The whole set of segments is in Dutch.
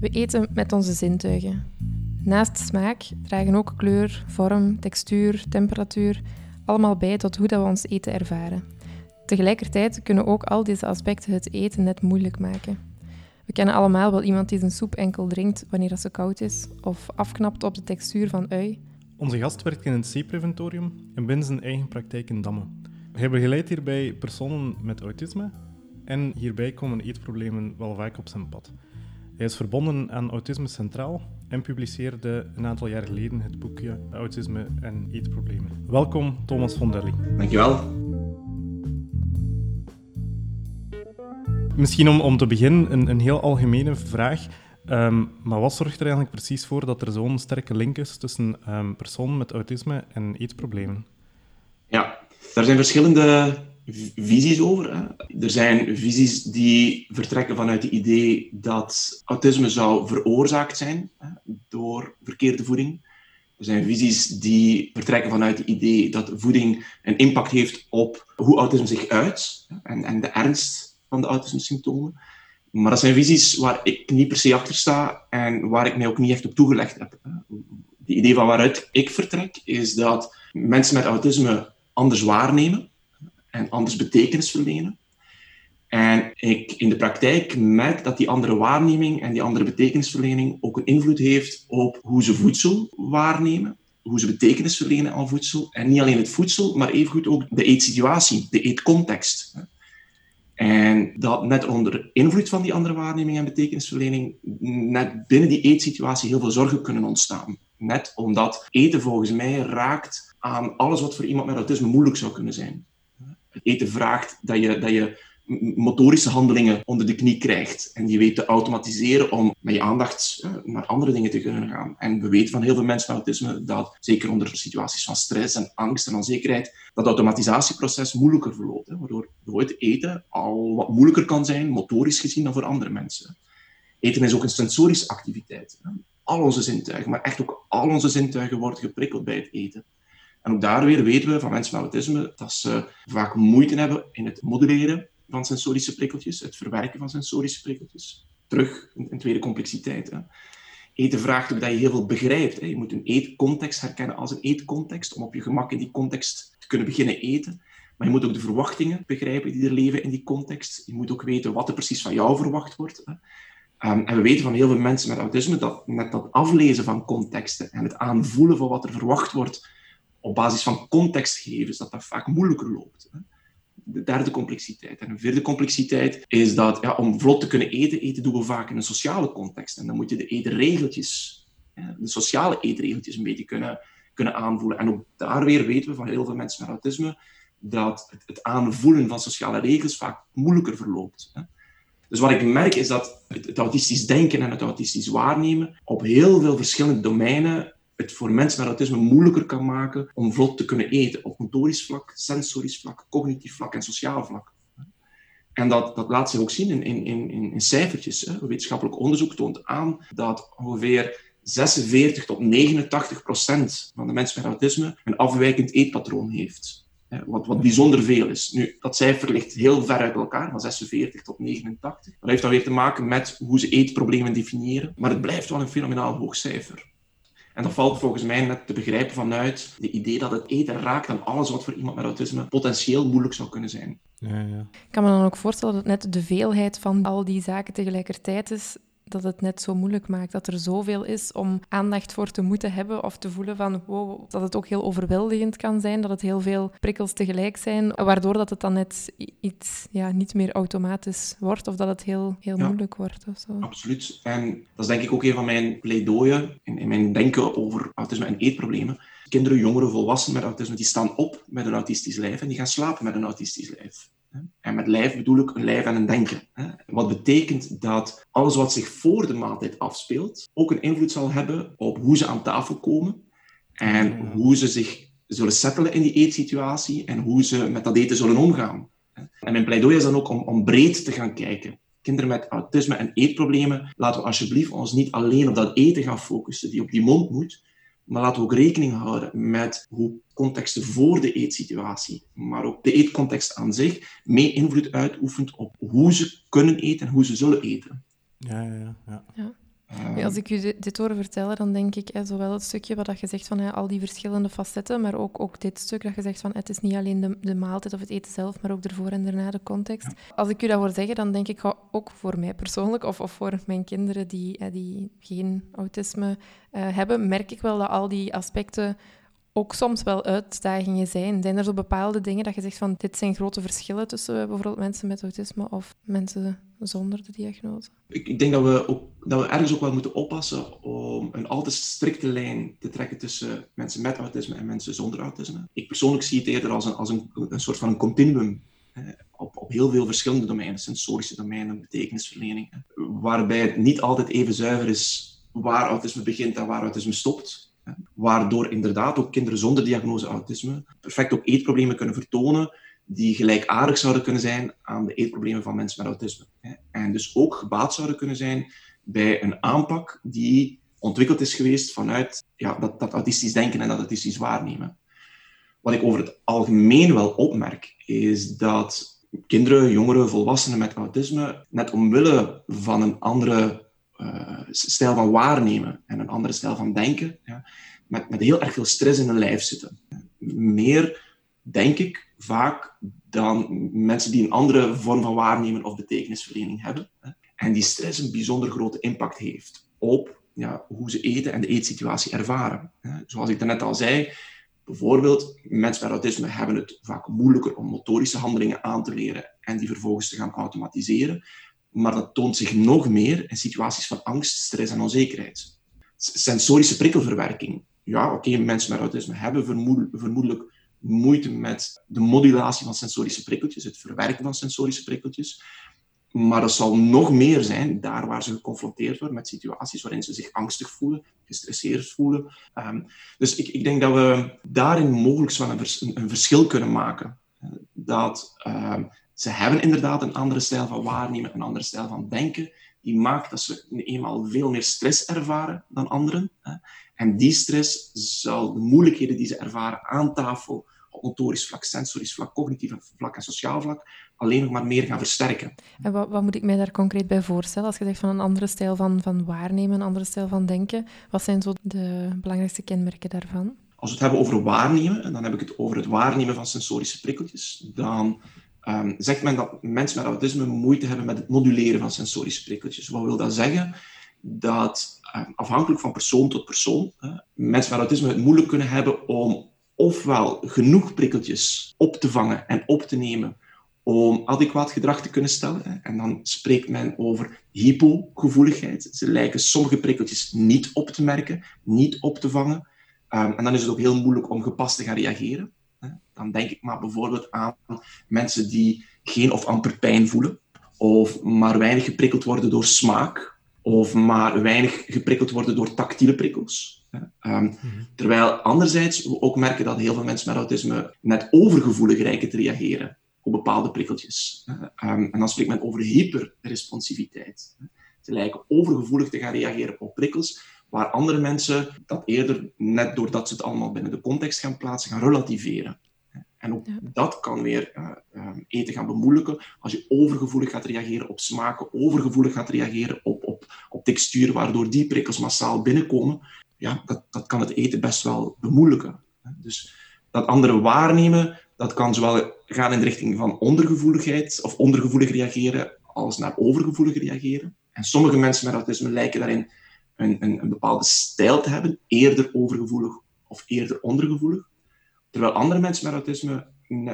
We eten met onze zintuigen. Naast smaak dragen ook kleur, vorm, textuur, temperatuur allemaal bij tot hoe dat we ons eten ervaren. Tegelijkertijd kunnen ook al deze aspecten het eten net moeilijk maken. We kennen allemaal wel iemand die zijn soep enkel drinkt wanneer dat ze koud is, of afknapt op de textuur van ui. Onze gast werkt in het C-preventorium en binnen zijn eigen praktijk in Damme. Hij begeleidt hierbij personen met autisme en hierbij komen eetproblemen wel vaak op zijn pad. Hij is verbonden aan Autisme Centraal en publiceerde een aantal jaar geleden het boekje Autisme en Eetproblemen. Welkom, Thomas von Delly. Dankjewel. Misschien om, om te beginnen een, een heel algemene vraag. Ehm, maar wat zorgt er eigenlijk precies voor dat er zo'n sterke link is tussen um, personen met autisme en eetproblemen? Ja, er zijn verschillende visies over. Er zijn visies die vertrekken vanuit het idee dat autisme zou veroorzaakt zijn hè, door verkeerde voeding. Er zijn visies die vertrekken vanuit het idee dat voeding een impact heeft op hoe autisme zich uit en, en de ernst van de autisme-symptomen. Maar dat zijn visies waar ik niet per se achter sta en waar ik mij ook niet echt op toegelegd heb. Het idee van waaruit ik vertrek is dat mensen met autisme anders waarnemen en anders betekenis verlenen. En ik in de praktijk merk dat die andere waarneming en die andere betekenisverlening ook een invloed heeft op hoe ze voedsel waarnemen, hoe ze betekenis verlenen aan voedsel. En niet alleen het voedsel, maar evengoed ook de eetsituatie, de eetcontext. En dat net onder invloed van die andere waarneming en betekenisverlening, net binnen die eetsituatie heel veel zorgen kunnen ontstaan. Net omdat eten volgens mij raakt aan alles wat voor iemand met autisme moeilijk zou kunnen zijn. Het eten vraagt dat je, dat je motorische handelingen onder de knie krijgt. En die weet te automatiseren om met je aandacht naar andere dingen te kunnen gaan. En we weten van heel veel mensen met autisme dat, zeker onder situaties van stress en angst en onzekerheid, dat automatisatieproces moeilijker verloopt. Hè, waardoor bijvoorbeeld eten al wat moeilijker kan zijn, motorisch gezien, dan voor andere mensen. Eten is ook een sensorische activiteit. Al onze zintuigen, maar echt ook al onze zintuigen worden geprikkeld bij het eten. En ook daar weer weten we van mensen met autisme dat ze vaak moeite hebben in het moduleren van sensorische prikkeltjes, het verwerken van sensorische prikkeltjes. Terug een, tweede complexiteit. Hè. Eten vraagt ook dat je heel veel begrijpt. Hè. Je moet een eetcontext herkennen als een eetcontext, om op je gemak in die context te kunnen beginnen eten. Maar je moet ook de verwachtingen begrijpen die er leven in die context. Je moet ook weten wat er precies van jou verwacht wordt. Hè. Um, en we weten van heel veel mensen met autisme dat met dat aflezen van contexten en het aanvoelen van wat er verwacht wordt op basis van contextgegevens, dat dat vaak moeilijker loopt. Hè. De derde complexiteit. En een vierde complexiteit is dat ja, om vlot te kunnen eten, eten doen we vaak in een sociale context. En dan moet je de eetregeltjes, de sociale eetregeltjes een beetje kunnen, kunnen aanvoelen. En ook daar weer weten we van heel veel mensen met autisme dat het, het aanvoelen van sociale regels vaak moeilijker verloopt. Hè. Dus wat ik merk is dat het, het, autistisch denken en het autistisch waarnemen op heel veel verschillende domeinen het voor mensen met autisme moeilijker kan maken om vlot te kunnen eten. Op motorisch vlak, sensorisch vlak, cognitief vlak en sociaal vlak. En dat, dat laat zich ook zien in, in, in, in cijfertjes. Hè. Wetenschappelijk onderzoek toont aan dat ongeveer 46 tot 89 procent van de mensen met autisme een afwijkend eetpatroon heeft. Wat, wat bijzonder veel is. Nu, dat cijfer ligt heel ver uit elkaar, van 46 tot 89. Dat heeft dan weer te maken met hoe ze eetproblemen definiëren. Maar het blijft wel een fenomenaal hoog cijfer. En dat valt volgens mij net te begrijpen vanuit de idee dat het eten raakt aan alles wat voor iemand met autisme potentieel moeilijk zou kunnen zijn. Ja, ja. Ik kan me dan ook voorstellen dat net de veelheid van al die zaken tegelijkertijd is dat het net zo moeilijk maakt. Dat er zoveel is om aandacht voor te moeten hebben of te voelen van wow, dat het ook heel overweldigend kan zijn, dat het heel veel prikkels tegelijk zijn, waardoor dat het dan net iets ja, niet meer automatisch wordt of dat het heel, heel moeilijk wordt. Of zo. Absoluut. En dat is denk ik ook een van mijn pleidooien in, in mijn denken over autisme en eetproblemen. Kinderen, jongeren, volwassenen met autisme, die staan op met een autistisch lijf en die gaan slapen met een autistisch lijf. En met lijf bedoel ik een lijf en een denken. Wat betekent dat alles wat zich voor de maaltijd afspeelt ook een invloed zal hebben op hoe ze aan tafel komen en hoe ze zich zullen settelen in die eetsituatie en hoe ze met dat eten zullen omgaan. En mijn pleidooi is dan ook om, om breed te gaan kijken. Kinderen met autisme en eetproblemen, laten we alsjeblieft ons niet alleen op dat eten gaan focussen die op die mond moet, maar laten we ook rekening houden met hoe contexten voor de eetsituatie, maar ook de eetcontext aan zich, mee invloed uitoefent op hoe ze kunnen eten en hoe ze zullen eten. Ja, ja, ja. ja. Als ik u dit hoor vertellen, dan denk ik hè, zowel het stukje wat je zegt van hè, al die verschillende facetten, maar ook, ook dit stuk dat je zegt van het is niet alleen de, de maaltijd of het eten zelf, maar ook ervoor en daarna de context. Als ik u dat hoor zeggen, dan denk ik ook voor mij persoonlijk of, of voor mijn kinderen die, hè, die geen autisme uh, hebben, merk ik wel dat al die aspecten ook soms wel uitdagingen zijn. Zijn er zo bepaalde dingen dat je zegt van dit zijn grote verschillen tussen eh, bijvoorbeeld mensen met autisme of mensen zonder de diagnose? Ik, ik denk dat we, ook, dat we ergens ook wel moeten oppassen om een al te strikte lijn te trekken tussen mensen met autisme en mensen zonder autisme. Ik persoonlijk zie het eerder als een, als een, een soort van een continuum op, op heel veel verschillende domeinen, sensorische domeinen, betekenisverlening, waarbij het niet altijd even zuiver is waar autisme begint en waar autisme stopt. Waardoor inderdaad ook kinderen zonder diagnose autisme perfect ook eetproblemen kunnen vertonen die gelijkaardig zouden kunnen zijn aan de eetproblemen van mensen met autisme. En dus ook gebaat zouden kunnen zijn bij een aanpak die ontwikkeld is geweest vanuit ja, dat, dat autistisch denken en dat autistisch waarnemen. Wat ik over het algemeen wel opmerk, is dat kinderen, jongeren, volwassenen met autisme, net omwille van een andere uh, stijl van waarnemen en een andere stijl van denken, ja, met, met heel erg veel stress in hun lijf zitten. Meer, denk ik, vaak dan mensen die een andere vorm van waarnemen of betekenisverlening hebben. En die stress een bijzonder grote impact heeft op ja, hoe ze eten en de eetsituatie ervaren. Zoals ik daarnet al zei, bijvoorbeeld mensen met autisme hebben het vaak moeilijker om motorische handelingen aan te leren en die vervolgens te gaan automatiseren maar dat toont zich nog meer in situaties van angst, stress en onzekerheid. Sensorische prikkelverwerking. Ja, oké, mensen met autisme hebben vermoedelijk moeite met de modulatie van sensorische prikkeltjes, het verwerken van sensorische prikkeltjes. Maar dat zal nog meer zijn daar waar ze geconfronteerd worden met situaties waarin ze zich angstig voelen, gestresseerd voelen. Um, dus ik, ik, denk dat we daarin mogelijk wel een, een, verschil kunnen maken. Dat um, ze hebben inderdaad een andere stijl van waarnemen, een andere stijl van denken. Die maakt dat ze eenmaal veel meer stress ervaren dan anderen. En die stress zal de moeilijkheden die ze ervaren aan tafel, op motorisch vlak, sensorisch vlak, cognitief vlak en sociaal vlak, alleen nog maar meer gaan versterken. En wat, wat moet ik mij daar concreet bij voorstellen? Als je zegt van een andere stijl van, van waarnemen, een andere stijl van denken, wat zijn zo de belangrijkste kenmerken daarvan? Als we het hebben over waarnemen, en dan heb ik het over het waarnemen van sensorische prikkeltjes, dan um, zegt men dat mensen met autisme moeite hebben met het moduleren van sensorische prikkeltjes. Wat wil dat zeggen? Dat afhankelijk van persoon tot persoon, mensen met autisme het moeilijk kunnen hebben om ofwel genoeg prikkeltjes op te vangen en op te nemen om adequaat gedrag te kunnen stellen. En dan spreekt men over hypogevoeligheid. Ze lijken sommige prikkeltjes niet op te merken, niet op te vangen. Um, en dan is het ook heel moeilijk om gepast te gaan reageren. Dan denk ik maar bijvoorbeeld aan mensen die geen of amper pijn voelen, of maar weinig geprikkeld worden door smaak, of maar weinig geprikkeld worden door tactiele prikkels. Um, Terwijl anderzijds we ook merken dat heel veel mensen met autisme net overgevoelig lijken te reageren op bepaalde prikkeltjes. Um, en dan spreekt men over hyperresponsiviteit. Ze lijken overgevoelig te gaan reageren op prikkels, waar andere mensen dat eerder, net doordat ze het allemaal binnen de context gaan plaatsen, gaan relativeren. En ook dat kan weer uh, uh, eten gaan bemoeilijken. Als je overgevoelig gaat reageren op smaken, overgevoelig gaat reageren op, op, textuur, waardoor die prikkels massaal binnenkomen, ja, dat, dat kan het eten best wel bemoeilijken. Dus dat andere waarnemen, dat kan zowel gaan in de richting van ondergevoeligheid of ondergevoelig reageren, als naar overgevoelig reageren. En sommige mensen met autisme lijken daarin een, een, een bepaalde stijl te hebben, eerder overgevoelig of eerder ondergevoelig. Terwijl andere mensen met autisme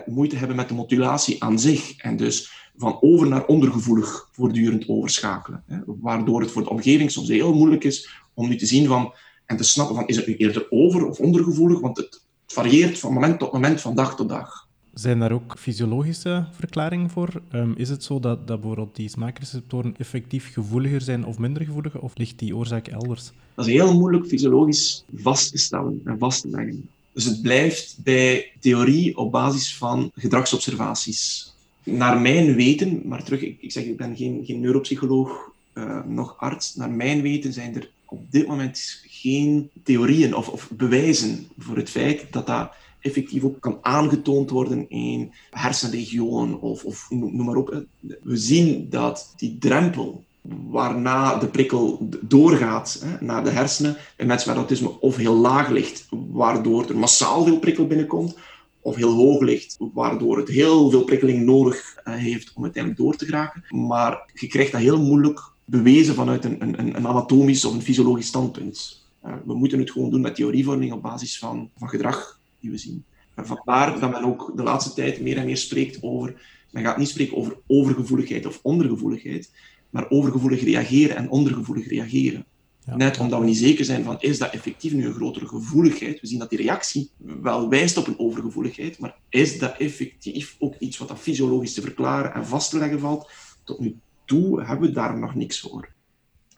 moeite hebben met de modulatie aan zich. En dus van over naar ondergevoelig voortdurend overschakelen. Hè, waardoor het voor de omgeving soms heel moeilijk is om nu te zien van, en te snappen van is het nu eerder over of ondergevoelig, want het varieert van moment tot moment, van dag tot dag. Zijn daar ook fysiologische verklaringen voor? Um, is het zo dat, dat bijvoorbeeld die smaakreceptoren effectief gevoeliger zijn of minder gevoelig, of ligt die oorzaak elders? Dat is heel moeilijk fysiologisch vast te stellen en vast te leggen. Dus het blijft bij theorie op basis van gedragsobservaties. Naar mijn weten, maar terug, ik, zeg, ik ben geen, geen neuropsycholoog, uh, nog arts. Naar mijn weten zijn er op dit moment geen theorieën of, of bewijzen voor het feit dat dat effectief ook kan aangetoond worden in hersenregionen of, of noem maar op. We zien dat die drempel waarna de prikkel doorgaat hè, naar de hersenen. Bij mensen met autisme of heel laag ligt, waardoor er massaal veel prikkel binnenkomt, of heel hoog ligt, waardoor het heel veel prikkeling nodig eh, heeft om uiteindelijk door te geraken. Maar je krijgt dat heel moeilijk bewezen vanuit een, een, een anatomisch of een fysiologisch standpunt. Uh, we moeten het gewoon doen met theorievorming op basis van, van gedrag die we zien. Vandaar dat men ook de laatste tijd meer en meer spreekt over. Men gaat niet spreken over overgevoeligheid of ondergevoeligheid, maar overgevoelig reageren en ondergevoelig reageren. Net omdat we niet zeker zijn van is dat effectief nu een grotere gevoeligheid. We zien dat die reactie wel wijst op een overgevoeligheid, maar is dat effectief ook iets wat dat fysiologisch te verklaren en vast te leggen valt? Tot nu toe hebben we daar nog niks voor.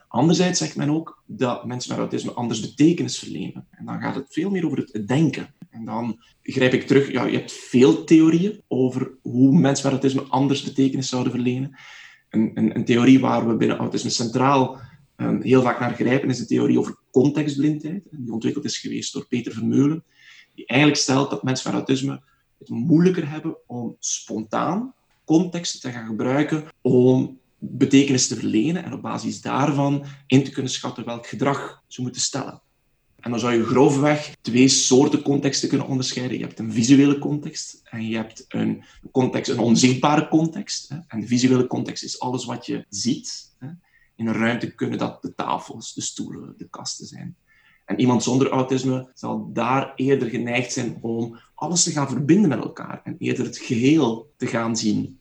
Anderzijds zegt men ook dat mensen met autisme anders betekenis verlenen. En dan gaat het veel meer over het denken. En dan grijp ik terug, ja, je hebt veel theorieën over hoe mensen met autisme anders betekenis zouden verlenen. Een, een, een theorie waar we binnen autisme centraal heel vaak naar grijpen is de theorie over contextblindheid. Die ontwikkeld is geweest door Peter Vermeulen. Die eigenlijk stelt dat mensen met autisme het moeilijker hebben om spontaan contexten te gaan gebruiken om betekenis te verlenen en op basis daarvan in te kunnen schatten welk gedrag ze moeten stellen. En dan zou je grofweg twee soorten contexten kunnen onderscheiden. Je hebt een visuele context en je hebt een context, een onzichtbare context. En de visuele context is alles wat je ziet. In een ruimte kunnen dat de tafels, de stoelen, de kasten zijn. En iemand zonder autisme zal daar eerder geneigd zijn om alles te gaan verbinden met elkaar en eerder het geheel te gaan zien.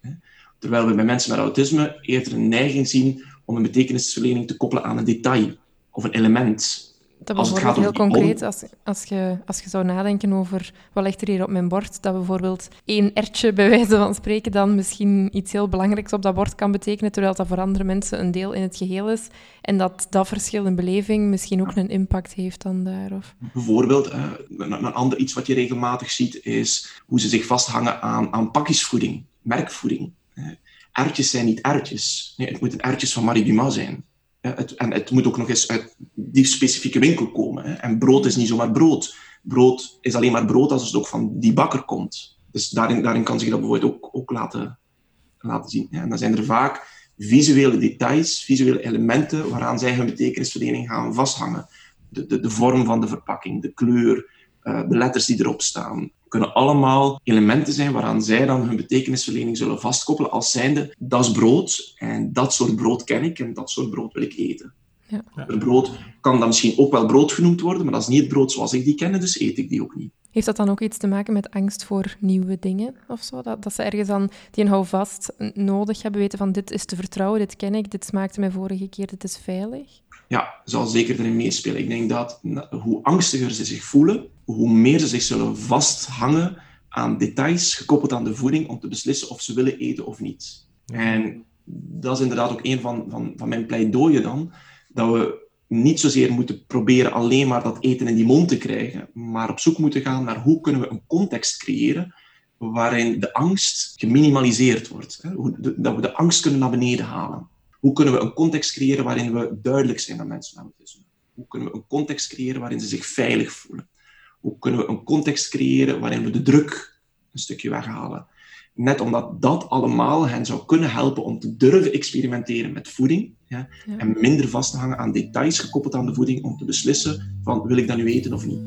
Terwijl we bij mensen met autisme eerder een neiging zien om een betekenisverlening te koppelen aan een detail of een element. Dat bijvoorbeeld heel concreet, als, als, je, als je zou nadenken over wat ligt er hier op mijn bord, dat bijvoorbeeld één ertje, bij wijze van spreken, dan misschien iets heel belangrijks op dat bord kan betekenen, terwijl dat voor andere mensen een deel in het geheel is. En dat dat verschil in beleving misschien ook een impact heeft dan daar. Of... Bijvoorbeeld, een, een ander iets wat je regelmatig ziet, is hoe ze zich vasthangen aan, aan pakjesvoeding, merkvoeding. Ertjes zijn niet ertjes. Nee, het moeten ertjes van Marie Dumas zijn. Het, en het moet ook nog eens uit die specifieke winkel komen. Hè. En brood is niet zomaar brood. Brood is alleen maar brood als het ook van die bakker komt. Dus daarin, daarin kan zich dat bijvoorbeeld ook, ook laten, laten zien. En dan zijn er vaak visuele details, visuele elementen waaraan zij hun betekenisverlening gaan vasthangen. De, de, de vorm van de verpakking, de kleur, uh, de letters die erop staan, kunnen allemaal elementen zijn waaraan zij dan hun betekenisverlening zullen vastkoppelen als zijnde, dat is brood en dat soort brood ken ik en dat soort brood wil ik eten. Ja. Het brood kan dan misschien ook wel brood genoemd worden, maar dat is niet het brood zoals ik die ken, dus eet ik die ook niet. Heeft dat dan ook iets te maken met angst voor nieuwe dingen of zo? Dat, dat ze ergens dan die een houvast nodig hebben, weten van dit is te vertrouwen, dit ken ik, dit smaakte mij vorige keer, dit is veilig? Ja, zal zeker erin meespelen. Ik denk dat hoe angstiger ze zich voelen, hoe meer ze zich zullen vasthangen aan details gekoppeld aan de voeding om te beslissen of ze willen eten of niet. En dat is inderdaad ook een van, van, van mijn pleidooien dan, dat we niet zozeer moeten proberen alleen maar dat eten in die mond te krijgen, maar op zoek moeten gaan naar hoe kunnen we een context creëren waarin de angst geminimaliseerd wordt. Dat we de angst kunnen naar beneden halen. Hoe kunnen we een context creëren waarin we duidelijk zijn aan mensen met autisme? Hoe kunnen we een context creëren waarin ze zich veilig voelen? Hoe kunnen we een context creëren waarin we de druk een stukje weghalen? Net omdat dat allemaal hen zou kunnen helpen om te durven experimenteren met voeding ja, en minder vast te hangen aan details gekoppeld aan de voeding om te beslissen van wil ik dat nu eten of niet.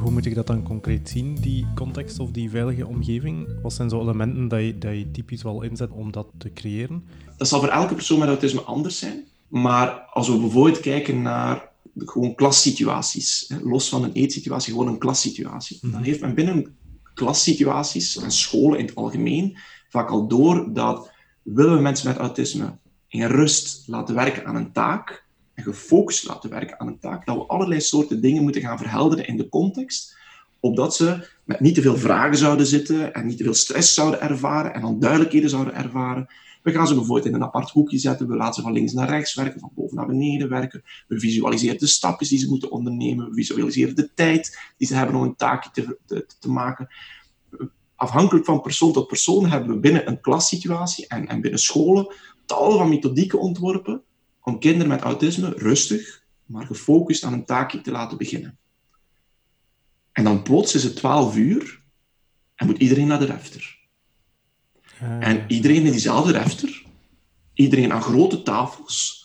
Hoe moet ik dat dan concreet zien, die context of die veilige omgeving? Wat zijn zo elementen dat je, dat je typisch wel inzet om dat te creëren? Dat zal voor elke persoon met autisme anders zijn. Maar als we bijvoorbeeld kijken naar gewoon klassituaties, los van een eetsituatie, gewoon een klassituatie, dan mhm. heeft men binnen klassituaties en scholen in het algemeen vaak al door dat willen we mensen met autisme in rust laten werken aan een taak en gefocust laten werken aan een taak, dat we allerlei soorten dingen moeten gaan verhelderen in de context, opdat ze met niet te veel vragen zouden zitten en niet te veel stress zouden ervaren en onduidelijkheden zouden ervaren, we gaan ze bijvoorbeeld in een apart hoekje zetten. We laten ze van links naar rechts werken, van boven naar beneden werken. We visualiseren de stapjes die ze moeten ondernemen. We visualiseren de tijd die ze hebben om een taakje te, te, maken. Afhankelijk van persoon tot persoon hebben we binnen een klassituatie en, en binnen scholen tal van methodieken ontworpen om kinderen met autisme rustig, maar gefocust aan een taakje te laten beginnen. En dan plots is het 12 uur en moet iedereen naar de refter. En iedereen in diezelfde refter, iedereen aan grote tafels,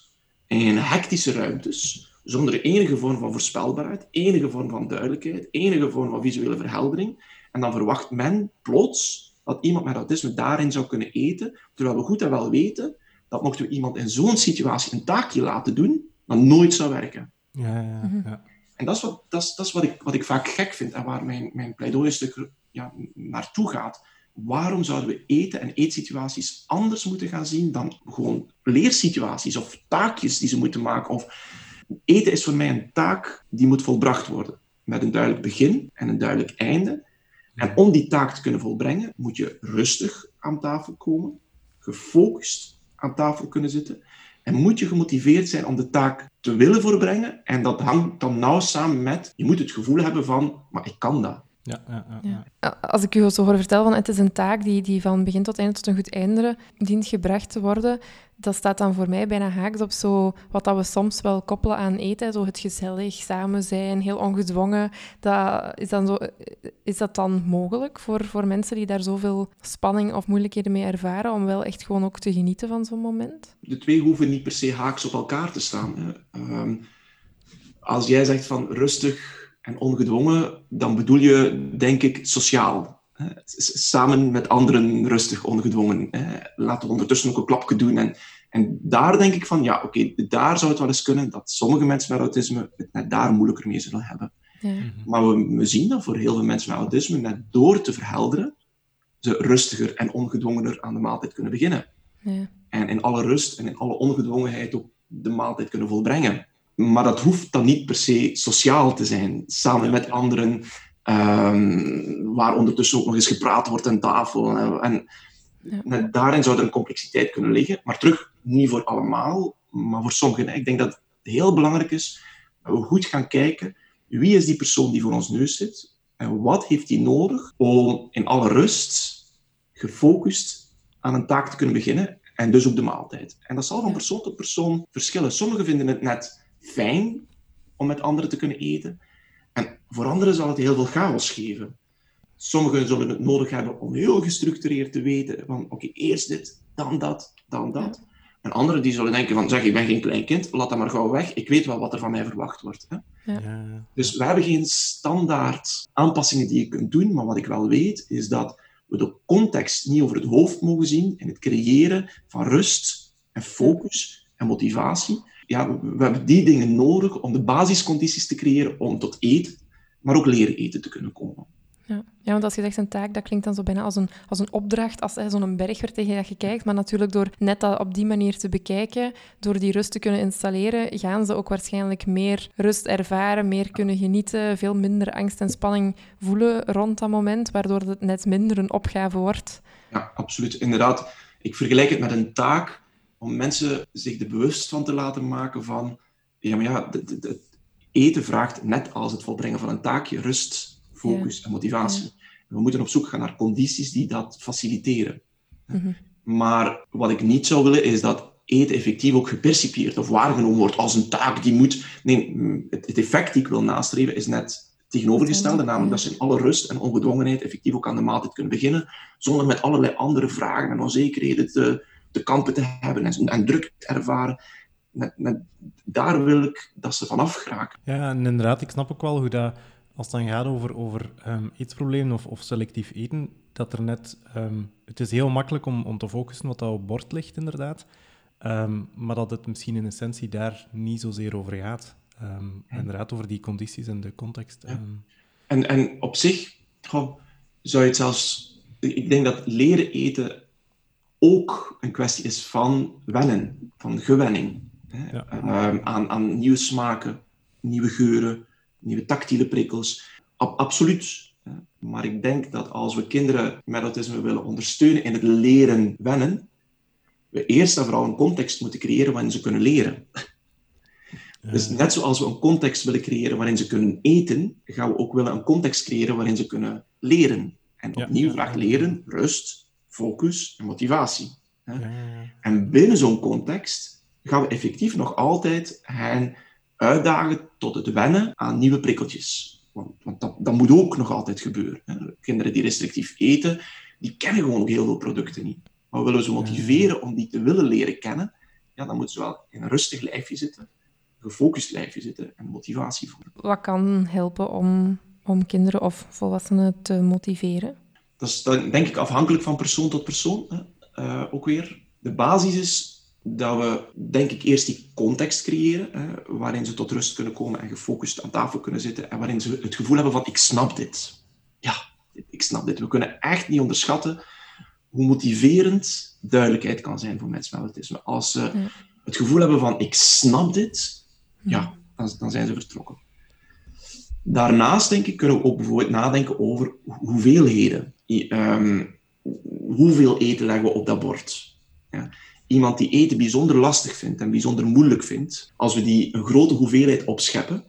in hectische ruimtes, zonder enige vorm van voorspelbaarheid, enige vorm van duidelijkheid, enige vorm van visuele verheldering. En dan verwacht men plots dat iemand met autisme daarin zou kunnen eten, terwijl we goed en wel weten dat mochten we iemand in zo'n situatie een taakje laten doen, dat nooit zou werken. Ja, ja, Mhm. ja. En dat is wat, dat is, dat is wat, ik, wat ik vaak gek vind en waar mijn, mijn pleidooi stuk ja, naartoe gaat. Waarom zouden we eten en eetsituaties anders moeten gaan zien dan gewoon leersituaties of taakjes die ze moeten maken? Of eten is voor mij een taak die moet volbracht worden. Met een duidelijk begin en een duidelijk einde. En om die taak te kunnen volbrengen, moet je rustig aan tafel komen, gefocust aan tafel kunnen zitten. En moet je gemotiveerd zijn om de taak te willen voorbrengen. En dat hangt dan nauw samen met, je moet het gevoel hebben van, maar ik kan dat. Ja, ja, ja, Ja. ja. Als ik u zo hoor vertellen, van het is een taak die, die van begin tot einde tot een goed einde dient gebracht te worden, dat staat dan voor mij bijna haaks op zo wat dat we soms wel koppelen aan eten, zo het gezellig samen zijn, heel ongedwongen. Dat, is, dan zo, is dat dan mogelijk voor, voor mensen die daar zoveel spanning of moeilijkheden mee ervaren, om wel echt gewoon ook te genieten van zo'n moment? De twee hoeven niet per se haaks op elkaar te staan. Hè. Ehm, als jij zegt van rustig en ongedwongen, dan bedoel je, denk ik, sociaal. Samen met anderen rustig, ongedwongen. Hè. Laten we ondertussen ook een klapje doen. En, en daar denk ik van, ja, oké, daar zou het wel eens kunnen dat sommige mensen met autisme het net daar moeilijker mee zullen hebben. Ja. Maar we, we zien dat voor heel veel mensen met autisme, net door te verhelderen, ze rustiger en ongedwongener aan de maaltijd kunnen beginnen. Ja. En in alle rust en in alle ongedwongenheid ook de maaltijd kunnen volbrengen. Maar dat hoeft dan niet per se sociaal te zijn, samen Ja. met anderen, ehm, waar ondertussen ook nog eens gepraat wordt aan tafel. En, en Ja. net daarin zou er een complexiteit kunnen liggen, maar terug, niet voor allemaal, maar voor sommigen. Ik denk dat het heel belangrijk is dat we goed gaan kijken wie is die persoon die voor ons neus zit en wat heeft hij nodig om in alle rust, gefocust aan een taak te kunnen beginnen en dus ook de maaltijd. En dat zal van persoon tot persoon verschillen. Sommigen vinden het net fijn om met anderen te kunnen eten en voor anderen zal het heel veel chaos geven. Sommigen zullen het nodig hebben om heel gestructureerd te weten van oké, eerst dit, dan dat, dan dat. En anderen die zullen denken van zeg, ik ben geen klein kind, laat dat maar gauw weg. Ik weet wel wat er van mij verwacht wordt. Hè? Ja, ja. Dus we hebben geen standaard aanpassingen die je kunt doen, maar wat ik wel weet, is dat we de context niet over het hoofd mogen zien in het creëren van rust en focus en motivatie. Ja, we, hebben die dingen nodig om de basiscondities te creëren om tot eten, maar ook leren eten te kunnen komen. Ja. ja, want als je zegt een taak, dat klinkt dan zo bijna als een, als een opdracht, als zo'n berg waar tegen dat je kijkt. Maar natuurlijk door net dat op die manier te bekijken, door die rust te kunnen installeren, gaan ze ook waarschijnlijk meer rust ervaren, meer kunnen genieten, veel minder angst en spanning voelen rond dat moment, waardoor het net minder een opgave wordt. Ja, absoluut. Inderdaad, ik vergelijk het met een taak om mensen zich er bewust van te laten maken van, ja, maar ja, het- eten vraagt net als het volbrengen van een taakje rust, focus en motivatie. We moeten op zoek gaan naar condities die dat faciliteren. Mhm. Maar wat ik niet zou willen, is dat eten effectief ook gepercipieerd of waargenomen wordt als een taak die moet... Nee, het, het effect die ik wil nastreven is net tegenovergestelde, namelijk dat ze in alle rust en ongedwongenheid effectief ook aan de maaltijd kunnen beginnen, zonder met allerlei andere vragen en onzekerheden te, te kampen te hebben en, en druk te ervaren. Daar wil ik dat ze vanaf geraken. Ja, en inderdaad, ik snap ook wel hoe dat, als het dan gaat over, over ehm, eetproblemen of, of selectief eten, dat er net... ehm, het is heel makkelijk om, om te focussen wat dat op bord ligt, inderdaad. Ehm, maar dat het misschien in essentie daar niet zozeer over gaat. Inderdaad, over die condities en de context. Ja. En, en op zich goh, zou je het zelfs... Ik denk dat leren eten ook een kwestie is van wennen, van gewenning. Hè? Ja. Ehm, aan, aan nieuwe smaken, nieuwe geuren, nieuwe tactiele prikkels. Ab- absoluut. hè. Maar ik denk dat als we kinderen met autisme willen ondersteunen in het leren wennen, we eerst en vooral een context moeten creëren waarin ze kunnen leren. Dus net zoals we een context willen creëren waarin ze kunnen eten, gaan we ook willen een context creëren waarin ze kunnen leren. En opnieuw vraagt leren rust, focus en motivatie. Ja, ja, ja. En binnen zo'n context gaan we effectief nog altijd hen uitdagen tot het wennen aan nieuwe prikkeltjes. Want, want dat, dat moet ook nog altijd gebeuren. Hè. Kinderen die restrictief eten, die kennen gewoon ook heel veel producten niet. Maar willen we ze motiveren om die te willen leren kennen, ja, dan moeten ze wel in een rustig lijfje zitten, een gefocust lijfje zitten en motivatie voelen. Wat kan helpen om, om kinderen of volwassenen te motiveren? Dat is dan, denk ik afhankelijk van persoon tot persoon. Hè. Uh, ook weer. De basis is dat we, denk ik, eerst die context creëren, hè, waarin ze tot rust kunnen komen en gefocust aan tafel kunnen zitten en waarin ze het gevoel hebben van, ik snap dit. Ja, ik snap dit. We kunnen echt niet onderschatten hoe motiverend duidelijkheid kan zijn voor mensen met autisme. Als ze het gevoel hebben van, ik snap dit, ja, dan, dan zijn ze vertrokken. Daarnaast, denk ik, kunnen we ook bijvoorbeeld nadenken over hoeveelheden. Um, hoeveel eten leggen we op dat bord? Ja iemand die eten bijzonder lastig vindt en bijzonder moeilijk vindt, als we die een grote hoeveelheid opscheppen,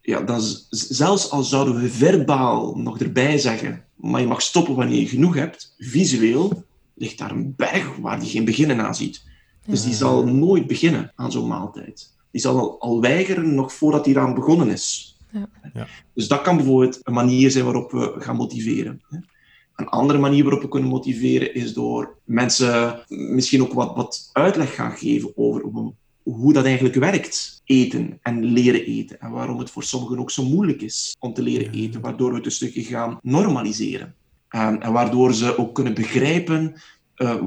ja, dan zelfs al zouden we verbaal nog erbij zeggen, maar je mag stoppen wanneer je genoeg hebt, visueel ligt daar een berg waar die geen beginnen aan ziet. Dus die zal nooit beginnen aan zo'n maaltijd. Die zal al, al, weigeren nog voordat hij eraan begonnen is. Ja. Ja. Dus dat kan bijvoorbeeld een manier zijn waarop we gaan motiveren. Een andere manier waarop we kunnen motiveren is door mensen misschien ook wat, wat uitleg gaan geven over hoe dat eigenlijk werkt, eten en leren eten. En waarom het voor sommigen ook zo moeilijk is om te leren eten, waardoor we het een stukje gaan normaliseren. En, en waardoor ze ook kunnen begrijpen uh,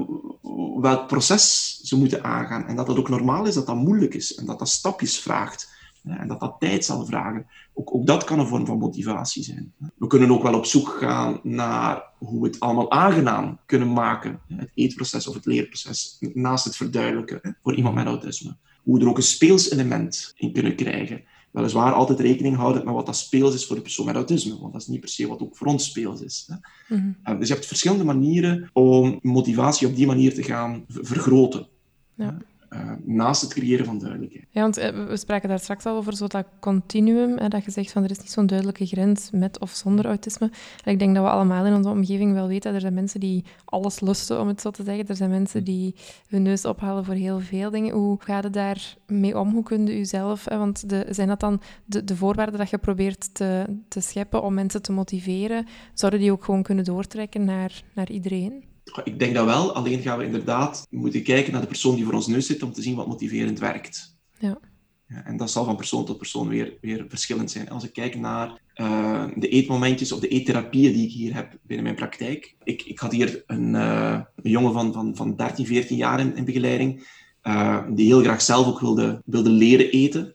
welk proces ze moeten aangaan. En dat dat ook normaal is, dat dat moeilijk is en dat dat stapjes vraagt. En dat dat tijd zal vragen. Ook, ook dat kan een vorm van motivatie zijn. We kunnen ook wel op zoek gaan naar hoe we het allemaal aangenaam kunnen maken. Het eetproces of het leerproces, naast het verduidelijken voor iemand met autisme. Hoe we er ook een speels element in kunnen krijgen. Weliswaar altijd rekening houden met wat dat speels is voor de persoon met autisme, want dat is niet per se wat ook voor ons speels is. Hè. Mhm. Eh, dus je hebt verschillende manieren om motivatie op die manier te gaan vergroten. Ja. Uh, naast het creëren van duidelijkheid. Ja, want uh, we spraken daar straks al over zo dat continuum, hè, dat je zegt van er is niet zo'n duidelijke grens met of zonder autisme. Ik denk dat we allemaal in onze omgeving wel weten dat er zijn mensen die alles lusten, om het zo te zeggen. Er zijn mensen die hun neus ophalen voor heel veel dingen. Hoe gaat het daar mee om? Hoe kun je jezelf... Hè, want de, zijn dat dan de, de voorwaarden dat je probeert te, te scheppen om mensen te motiveren? Zouden die ook gewoon kunnen doortrekken naar, naar iedereen? Ik denk dat wel, alleen gaan we inderdaad moeten kijken naar de persoon die voor ons neus zit om te zien wat motiverend werkt. Ja. ja en dat zal van persoon tot persoon weer, weer verschillend zijn. Als ik kijk naar uh, de eetmomentjes of de eettherapieën die ik hier heb binnen mijn praktijk. Ik, ik had hier een, uh, een jongen van, van, van 13, 14 jaar in, in begeleiding, uh, die heel graag zelf ook wilde, wilde leren eten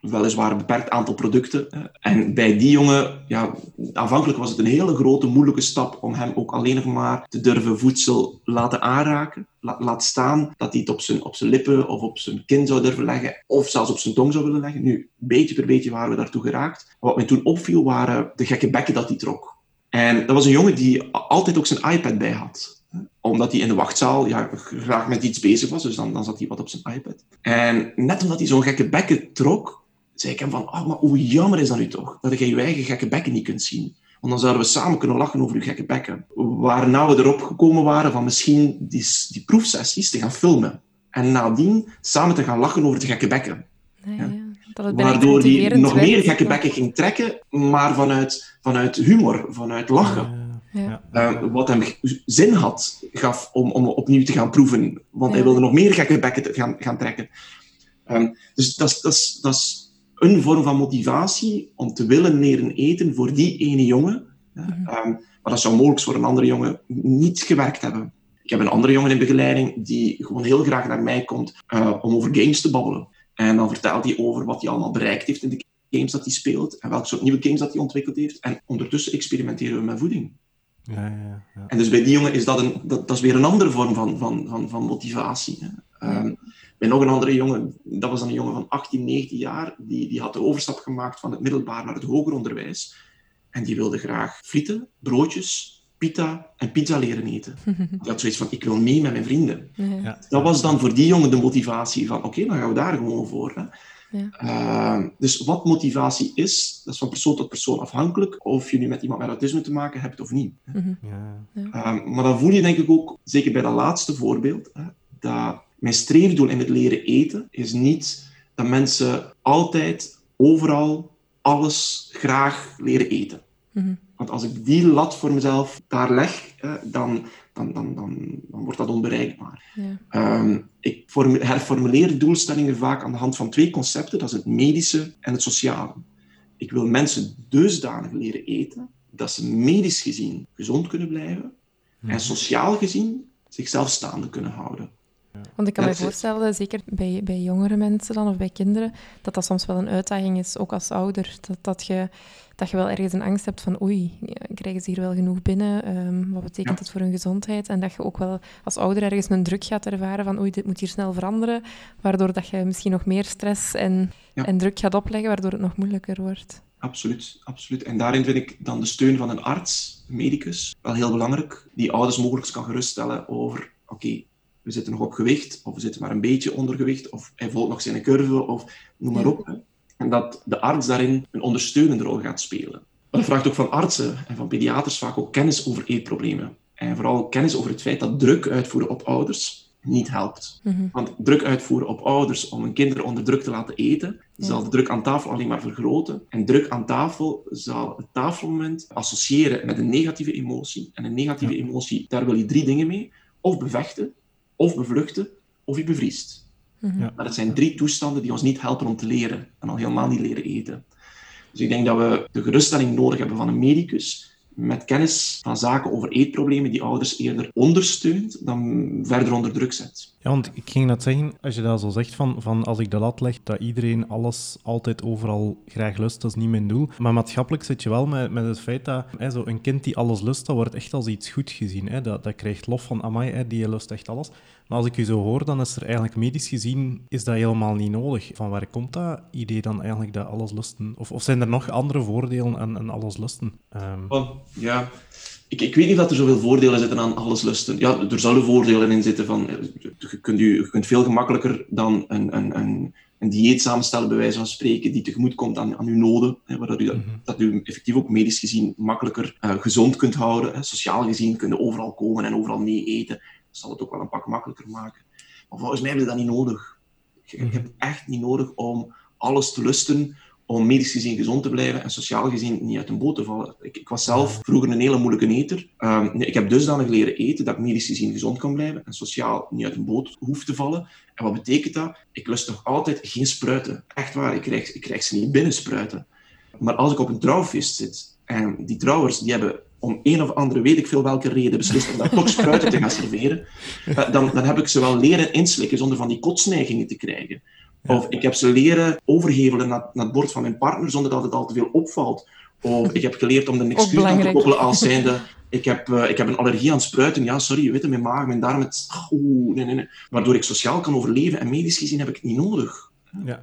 weliswaar een beperkt aantal producten. En bij die jongen, ja, aanvankelijk was het een hele grote, moeilijke stap om hem ook alleen nog maar te durven voedsel laten aanraken. laat staan dat hij het op zijn, op zijn lippen of op zijn kin zou durven leggen, of zelfs op zijn tong zou willen leggen. Nu, beetje per beetje waren we daartoe geraakt. Wat mij toen opviel, waren de gekke bekken dat hij trok. En dat was een jongen die altijd ook zijn iPad bij had omdat hij in de wachtzaal ja, graag met iets bezig was, dus dan, dan zat hij wat op zijn iPad. En net omdat hij zo'n gekke bekken trok, zei ik hem van, oh, maar hoe jammer is dat nu toch, dat je je eigen gekke bekken niet kunt zien. Want dan zouden we samen kunnen lachen over je gekke bekken. Waarna we erop gekomen waren van misschien die, die proefsessies te gaan filmen. En nadien samen te gaan lachen over de gekke bekken. Nee, ja. Waardoor hij nog meer gekke bekken ging trekken, maar vanuit, vanuit humor, vanuit lachen. Ja. Uh, wat hem zin had, gaf om, om opnieuw te gaan proeven. Want hij wilde nog meer gekke bekken gaan, gaan trekken. Um, dus dat is een vorm van motivatie om te willen leren eten voor die ene jongen. Mhm. Ehm, maar dat zou mogelijk voor een andere jongen niet gewerkt hebben. Ik heb een andere jongen in begeleiding die gewoon heel graag naar mij komt uh, om over games te babbelen. En dan vertelt hij over wat hij allemaal bereikt heeft in de games dat hij speelt en welke soort nieuwe games dat hij ontwikkeld heeft. En ondertussen experimenteren we met voeding. Ja, ja, ja. En dus bij die jongen is dat, een, dat, dat is weer een andere vorm van, van, van, van motivatie. Um, bij nog een andere jongen, dat was dan een jongen van 18, 19 jaar, die, die had de overstap gemaakt van het middelbaar naar het hoger onderwijs. En die wilde graag frieten, broodjes, pita en pizza leren eten. Die had zoiets van, ik wil mee met mijn vrienden. Ja. Dat was dan voor die jongen de motivatie van, oké, dan gaan we daar gewoon voor. Hè. Ja. Uh, dus wat motivatie is, dat is van persoon tot persoon afhankelijk, of je nu met iemand met autisme te maken hebt of niet. Mm ja. Uh, maar dan voel je denk ik ook, zeker bij dat laatste voorbeeld, hè, dat mijn streefdoel in het leren eten is niet dat mensen altijd, overal, alles graag leren eten. Mhm. Want als ik die lat voor mezelf daar leg, dan, dan, dan, dan, dan wordt dat onbereikbaar. Ja. Ehm, ik herformuleer doelstellingen vaak aan de hand van twee concepten. Dat is het medische en het sociale. Ik wil mensen dusdanig leren eten dat ze medisch gezien gezond kunnen blijven en sociaal gezien zichzelf staande kunnen houden. Want ik kan me voorstellen, zeker bij, bij jongere mensen dan, of bij kinderen, dat dat soms wel een uitdaging is, ook als ouder. Dat, dat, je, dat je wel ergens een angst hebt van oei, krijgen ze hier wel genoeg binnen? Ehm, wat betekent dat voor hun gezondheid? En dat je ook wel als ouder ergens een druk gaat ervaren van oei, dit moet hier snel veranderen, waardoor dat je misschien nog meer stress en, en druk gaat opleggen, waardoor het nog moeilijker wordt. Absoluut, absoluut. En daarin vind ik dan de steun van een arts, een medicus, wel heel belangrijk, die ouders mogelijk kan geruststellen over oké, we zitten nog op gewicht, of we zitten maar een beetje onder gewicht, of hij volgt nog zijn curve, of noem maar op. En dat de arts daarin een ondersteunende rol gaat spelen. Dat vraagt ook van artsen en van pediaters vaak ook kennis over eetproblemen. En vooral kennis over het feit dat druk uitvoeren op ouders niet helpt. Mhm. Want druk uitvoeren op ouders om hun kinderen onder druk te laten eten, zal de druk aan tafel alleen maar vergroten. En druk aan tafel zal het tafelmoment associëren met een negatieve emotie. En een negatieve emotie, daar wil je drie dingen mee. Of bevechten, of bevluchten of je bevriest. Mhm. ja. Maar dat zijn drie toestanden die ons niet helpen om te leren en al helemaal niet leren eten. Dus ik denk dat we de geruststelling nodig hebben van een medicus met kennis van zaken over eetproblemen die ouders eerder ondersteunt dan verder onder druk zet. Ja, want ik ging net zeggen, als je dat zo zegt van, van als ik de lat leg, dat iedereen alles altijd overal graag lust, dat is niet mijn doel. Maar maatschappelijk zit je wel met, met het feit dat hè, zo een kind die alles lust, dat wordt echt als iets goed gezien. Hè. Dat, dat krijgt lof van, amai, hè, die lust echt alles. Maar als ik je zo hoor, dan is er eigenlijk medisch gezien, is dat helemaal niet nodig. Van waar komt dat idee dan eigenlijk, dat alles lusten? Of, of zijn er nog andere voordelen aan, aan alles lusten? Um... ja ik, ik weet niet of er zoveel voordelen zitten aan alles lusten. Ja, er zullen voordelen in zitten van... Je kunt, je, kunt veel gemakkelijker dan een, een, een, een dieet samenstellen, bij wijze van spreken, die tegemoet komt aan, aan uw noden. Hè, waardoor u, dat, mhm. dat u effectief ook medisch gezien makkelijker uh, gezond kunt houden. Hè. Sociaal gezien kunnen overal komen en overal mee eten. Dat zal het ook wel een pak makkelijker maken. Maar volgens mij heb je dat niet nodig. Je, je mhm. hebt echt niet nodig om alles te lusten om medisch gezien gezond te blijven en sociaal gezien niet uit een boot te vallen. Ik, ik was zelf vroeger een hele moeilijke eter. Um, ik heb dusdanig leren eten dat ik medisch gezien gezond kan blijven en sociaal niet uit een boot hoef te vallen. En wat betekent dat? Ik lust nog altijd geen spruiten. Echt waar, ik krijg, ik krijg ze niet binnen spruiten. Maar als ik op een trouwfeest zit en die trouwers die hebben om een of andere, weet ik veel welke reden, beslist om daar toch spruiten te gaan serveren, eh, dan, dan heb ik ze wel leren inslikken zonder van die kotsneigingen te krijgen. Of ik heb ze leren overhevelen naar, naar het bord van mijn partner zonder dat het al te veel opvalt. Of ik heb geleerd om er excuus aan te koppelen als zijnde... Ik heb, uh, ik heb een allergie aan spruiten. Ja, sorry, je weet het, mijn maag, mijn darm... Het, oh, nee, nee, nee. Waardoor ik sociaal kan overleven. En medisch gezien heb ik het niet nodig. Ja,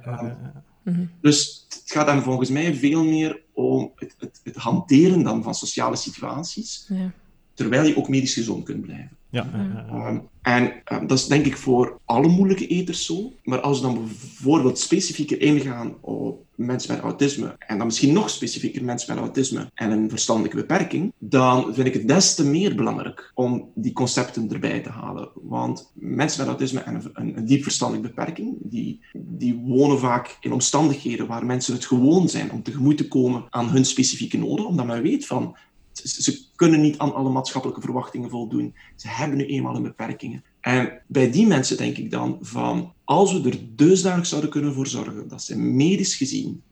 uh, Dus het gaat dan volgens mij veel meer om het, het, het hanteren dan van sociale situaties. Ja. Terwijl je ook medisch gezond kunt blijven. Ja, ehm, en ehm, dat is denk ik voor alle moeilijke eters zo. Maar als we dan bijvoorbeeld specifieker ingaan op mensen met autisme, en dan misschien nog specifieker mensen met autisme en een verstandelijke beperking, dan vind ik het des te meer belangrijk om die concepten erbij te halen. Want mensen met autisme en een, een, diep verstandelijke beperking, die, die wonen vaak in omstandigheden waar mensen het gewoon zijn om tegemoet te komen aan hun specifieke noden, omdat men weet van ze kunnen niet aan alle maatschappelijke verwachtingen voldoen. Ze hebben nu eenmaal een beperkingen. En bij die mensen denk ik dan van, als we er dusdanig zouden kunnen voor zorgen dat ze medisch gezien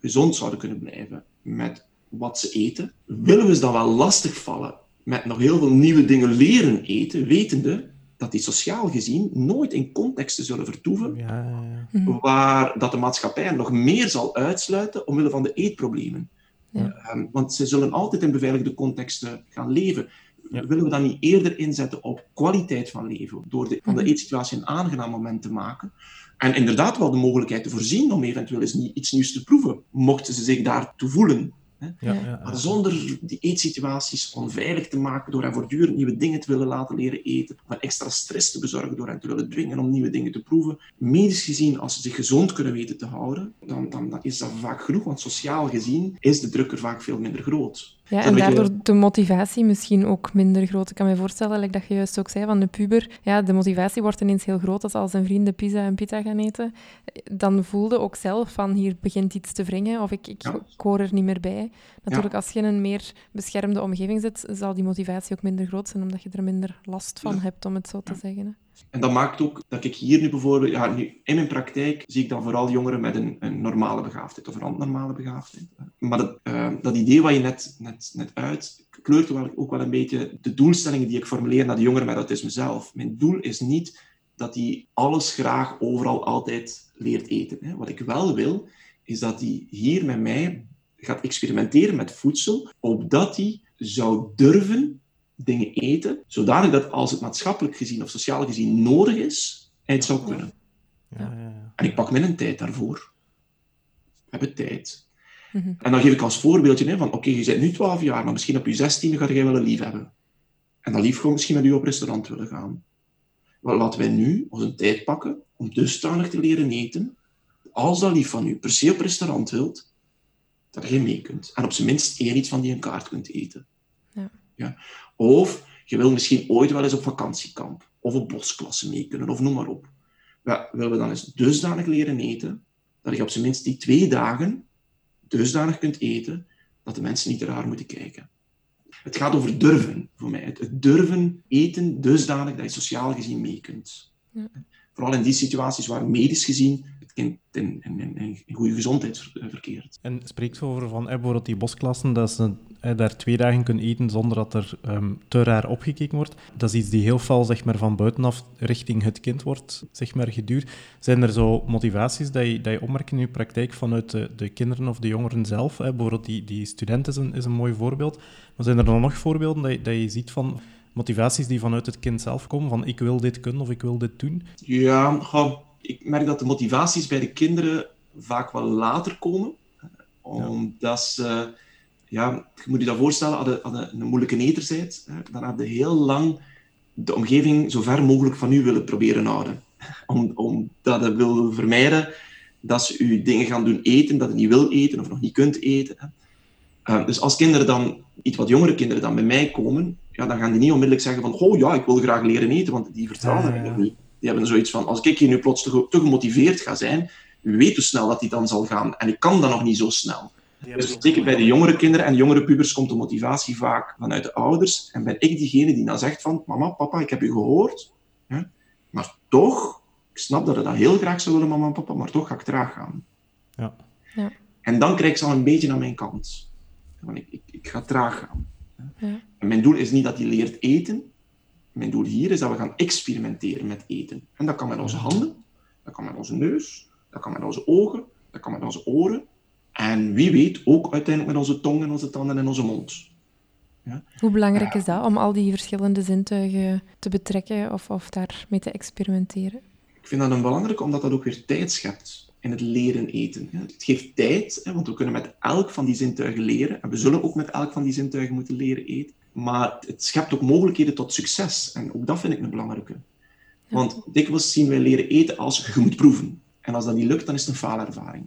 gezond zouden kunnen blijven met wat ze eten, willen we ze dan wel lastig vallen met nog heel veel nieuwe dingen leren eten, wetende dat die sociaal gezien nooit in contexten zullen vertoeven ja, ja. waar dat de maatschappij nog meer zal uitsluiten omwille van de eetproblemen. Ehm, want ze zullen altijd in beveiligde contexten gaan leven. Willen we dan niet eerder inzetten op kwaliteit van leven, door de, van de mhm. eetsituatie een aangenaam moment te maken? En inderdaad wel de mogelijkheid te voorzien om eventueel eens iets nieuws te proeven, mochten ze zich daartoe voelen. Ja, ja, maar zonder die eetsituaties onveilig te maken door hen voortdurend nieuwe dingen te willen laten leren eten, of extra stress te bezorgen door hen te willen dwingen om nieuwe dingen te proeven. Medisch gezien, als ze zich gezond kunnen weten te houden, dan, dan, dan is dat vaak genoeg, want sociaal gezien is de druk er vaak veel minder groot. Ja, en daardoor de motivatie misschien ook minder groot. Ik kan me voorstellen, like dat je juist ook zei van de puber, ja, de motivatie wordt ineens heel groot als al zijn vrienden pizza en pita gaan eten. Dan voelde ook zelf van hier begint iets te wringen of ik, ik, hoor er niet meer bij. Natuurlijk, als je in een meer beschermde omgeving zit, zal die motivatie ook minder groot zijn, omdat je er minder last van hebt, om het zo te zeggen. En dat maakt ook dat ik hier nu bijvoorbeeld, ja, nu, in mijn praktijk zie ik dan vooral jongeren met een, een normale begaafdheid of een abnormale begaafdheid. Maar dat, uh, dat idee wat je net, net, net uit kleurt wel, ook wel een beetje de doelstellingen die ik formuleer naar de jongeren met autisme zelf. Mijn doel is niet dat hij alles graag overal altijd leert eten. Hè. Wat ik wel wil, is dat hij hier met mij gaat experimenteren met voedsel, opdat hij zou durven dingen eten, zodanig dat als het maatschappelijk gezien of sociaal gezien nodig is, hij het zou kunnen. Ja, ja, ja. En ik pak mijn tijd daarvoor. We hebben tijd. Mhm. En dan geef ik als voorbeeldje hè, van, oké, je bent nu 12 jaar, maar misschien op je 16 ga jij wel een lief hebben. En dat lief gewoon misschien met u op restaurant willen gaan. Wel, laten wij nu onze tijd pakken om dusdanig te leren eten, als dat lief van u per se op restaurant wilt, dat je mee kunt. En op zijn minst één iets van die een kaart kunt eten. Ja. Of je wil misschien ooit wel eens op vakantiekamp of op bosklasse mee kunnen, of noem maar op. Ja, willen we dan eens dusdanig leren eten, dat je op zijn minst die twee dagen dusdanig kunt eten, dat de mensen niet raar moeten kijken. Het gaat over durven, voor mij. Het, durven eten dusdanig dat je sociaal gezien mee kunt. Ja. Vooral in die situaties waar medisch gezien in, in, in, in goede gezondheid verkeert. En spreekt over van bijvoorbeeld die bosklassen, dat ze daar twee dagen kunnen eten zonder dat er ehm, te raar opgekeken wordt. Dat is iets die heel veel zeg maar, van buitenaf richting het kind wordt zeg maar, geduurd. Zijn er zo motivaties dat je, dat je opmerkt in je praktijk vanuit de, de kinderen of de jongeren zelf? Hè? Bijvoorbeeld die, die student is een, is een mooi voorbeeld. Maar zijn er dan nog voorbeelden dat je, dat je ziet van motivaties die vanuit het kind zelf komen? Van ik wil dit kunnen of ik wil dit doen? Ja, ik merk dat de motivaties bij de kinderen vaak wel later komen. Omdat ze, ja, je moet je dat voorstellen, als je, een moeilijke eter bent, dan heb je heel lang de omgeving zo ver mogelijk van u willen proberen houden. Om, omdat je wil vermijden dat ze u dingen gaan doen eten dat je niet wil eten of nog niet kunt eten. Uh, dus als kinderen dan, iets wat jongere kinderen dan bij mij komen, ja, dan gaan die niet onmiddellijk zeggen van, oh ja, ik wil graag leren eten, want die vertrouwen ja, ja. niet. Die hebben zoiets van, als ik hier nu plots te, te gemotiveerd ga zijn, weet hoe snel dat die dan zal gaan. En ik kan dan nog niet zo snel. Dus zeker bij de jongere kinderen en jongere pubers komt de motivatie vaak vanuit de ouders. En ben ik diegene die dan zegt van, mama, papa, ik heb u gehoord. Maar toch, ik snap dat je dat heel graag zou willen, mama en papa, maar toch ga ik traag gaan. Ja. ja. En dan krijg ik ze al een beetje aan mijn kant. Want ik, ik, ik ga traag gaan. Ja. En mijn doel is niet dat hij leert eten, mijn doel hier is dat we gaan experimenteren met eten. En dat kan met onze handen, dat kan met onze neus, dat kan met onze ogen, dat kan met onze oren. En wie weet ook uiteindelijk met onze tong en onze tanden en onze mond. Ja? Hoe belangrijk is dat om al die verschillende zintuigen te betrekken of, of daarmee te experimenteren? Ik vind dat een belangrijk omdat dat ook weer tijd schept in het leren eten. Het geeft tijd, want we kunnen met elk van die zintuigen leren. En we zullen ook met elk van die zintuigen moeten leren eten. Maar het schept ook mogelijkheden tot succes. En ook dat vind ik een belangrijke. Want dikwijls zien wij leren eten als je moet proeven. En als dat niet lukt, dan is het een faalervaring.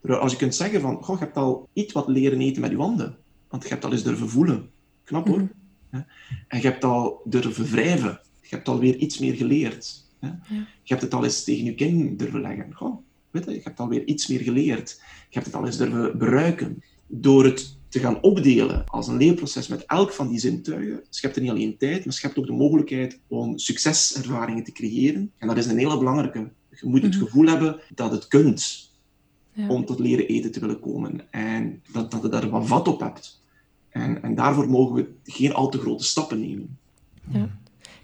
Terwijl als je kunt zeggen van, goh, je hebt al iets wat leren eten met je handen. Want je hebt al eens durven voelen. Knap hoor. Mhm. En je hebt al durven wrijven. Je hebt alweer iets meer geleerd. Je hebt het al eens tegen je kin durven leggen. Goh, weet je, je hebt alweer iets meer geleerd. Je hebt het al eens durven beruiken. Door het te gaan opdelen als een leerproces met elk van die zintuigen, schept er niet alleen tijd, maar schept ook de mogelijkheid om succeservaringen te creëren. En dat is een hele belangrijke. Je moet het mhm. gevoel hebben dat het kunt ja. om tot leren eten te willen komen. En dat, dat je daar wat vat op hebt. En, en daarvoor mogen we geen al te grote stappen nemen. Ja.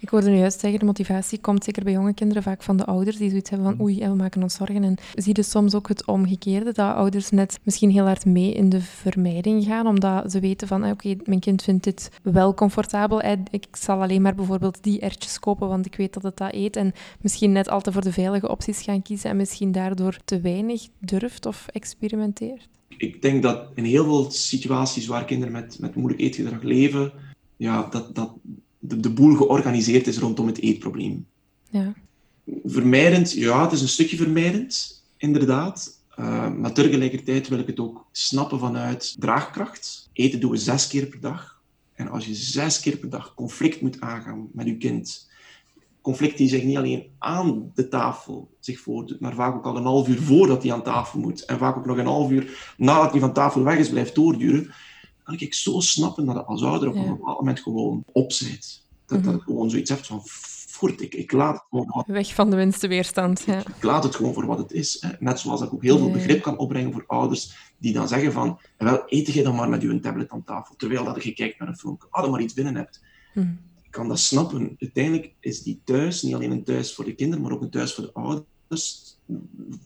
Ik hoorde nu juist zeggen, de motivatie komt zeker bij jonge kinderen vaak van de ouders, die zoiets hebben van mm. oei, we maken ons zorgen. En zie je soms ook het omgekeerde, dat ouders net misschien heel hard mee in de vermijding gaan, omdat ze weten van, oké, mijn kind vindt dit wel comfortabel, ik zal alleen maar bijvoorbeeld die ertjes kopen, want ik weet dat het dat eet. En misschien net al te voor de veilige opties gaan kiezen en misschien daardoor te weinig durft of experimenteert. Ik denk dat in heel veel situaties waar kinderen met, met moeilijk eetgedrag leven, ja, dat, dat de, de boel georganiseerd is rondom het eetprobleem. Ja. Vermijdend, ja, het is een stukje vermijdend, inderdaad. Uh, maar tegelijkertijd wil ik het ook snappen vanuit draagkracht. Eten doen we zes keer per dag. En als je zes keer per dag conflict moet aangaan met je kind, conflict die zich niet alleen aan de tafel zich voordoet, maar vaak ook al een half uur voordat hij aan tafel moet, en vaak ook nog een half uur nadat hij van tafel weg is, blijft doorduren, kan ik zo snappen dat je als ouder op een bepaald moment gewoon opzet. Dat, dat mhm. gewoon zoiets hebt van, voort, ik, ik laat het gewoon... Weg van de minste weerstand, ja. Ik, laat het gewoon voor wat het is. Hè. Net zoals ik ook heel veel begrip kan opbrengen voor ouders die dan zeggen van, wel, eet je dan maar met je tablet aan tafel, terwijl dat je kijkt naar een film, als je maar iets binnen hebt. Mhm kan dat snappen. Uiteindelijk is die thuis niet alleen een thuis voor de kinderen, maar ook een thuis voor de ouders.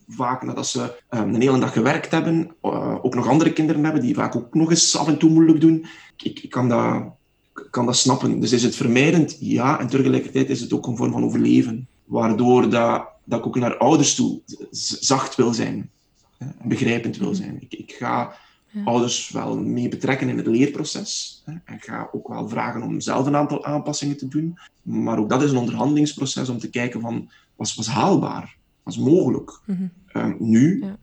Vaak nadat ze um, een hele dag gewerkt hebben, uh, ook nog andere kinderen hebben, die vaak ook nog eens af en toe moeilijk doen. Ik, ik kan, dat, kan dat snappen. Dus is het vermijdend? Ja, en tegelijkertijd is het ook een vorm van overleven. Waardoor dat, dat ik ook naar ouders toe zacht wil zijn. en begrijpend wil zijn. Ik, ik ga ouders wel mee betrekken in het leerproces. Hè, en ga ook wel vragen om zelf een aantal aanpassingen te doen. Maar ook dat is een onderhandelingsproces om te kijken van, wat was haalbaar? Is mogelijk? Mhm. Ehm, nu, ja.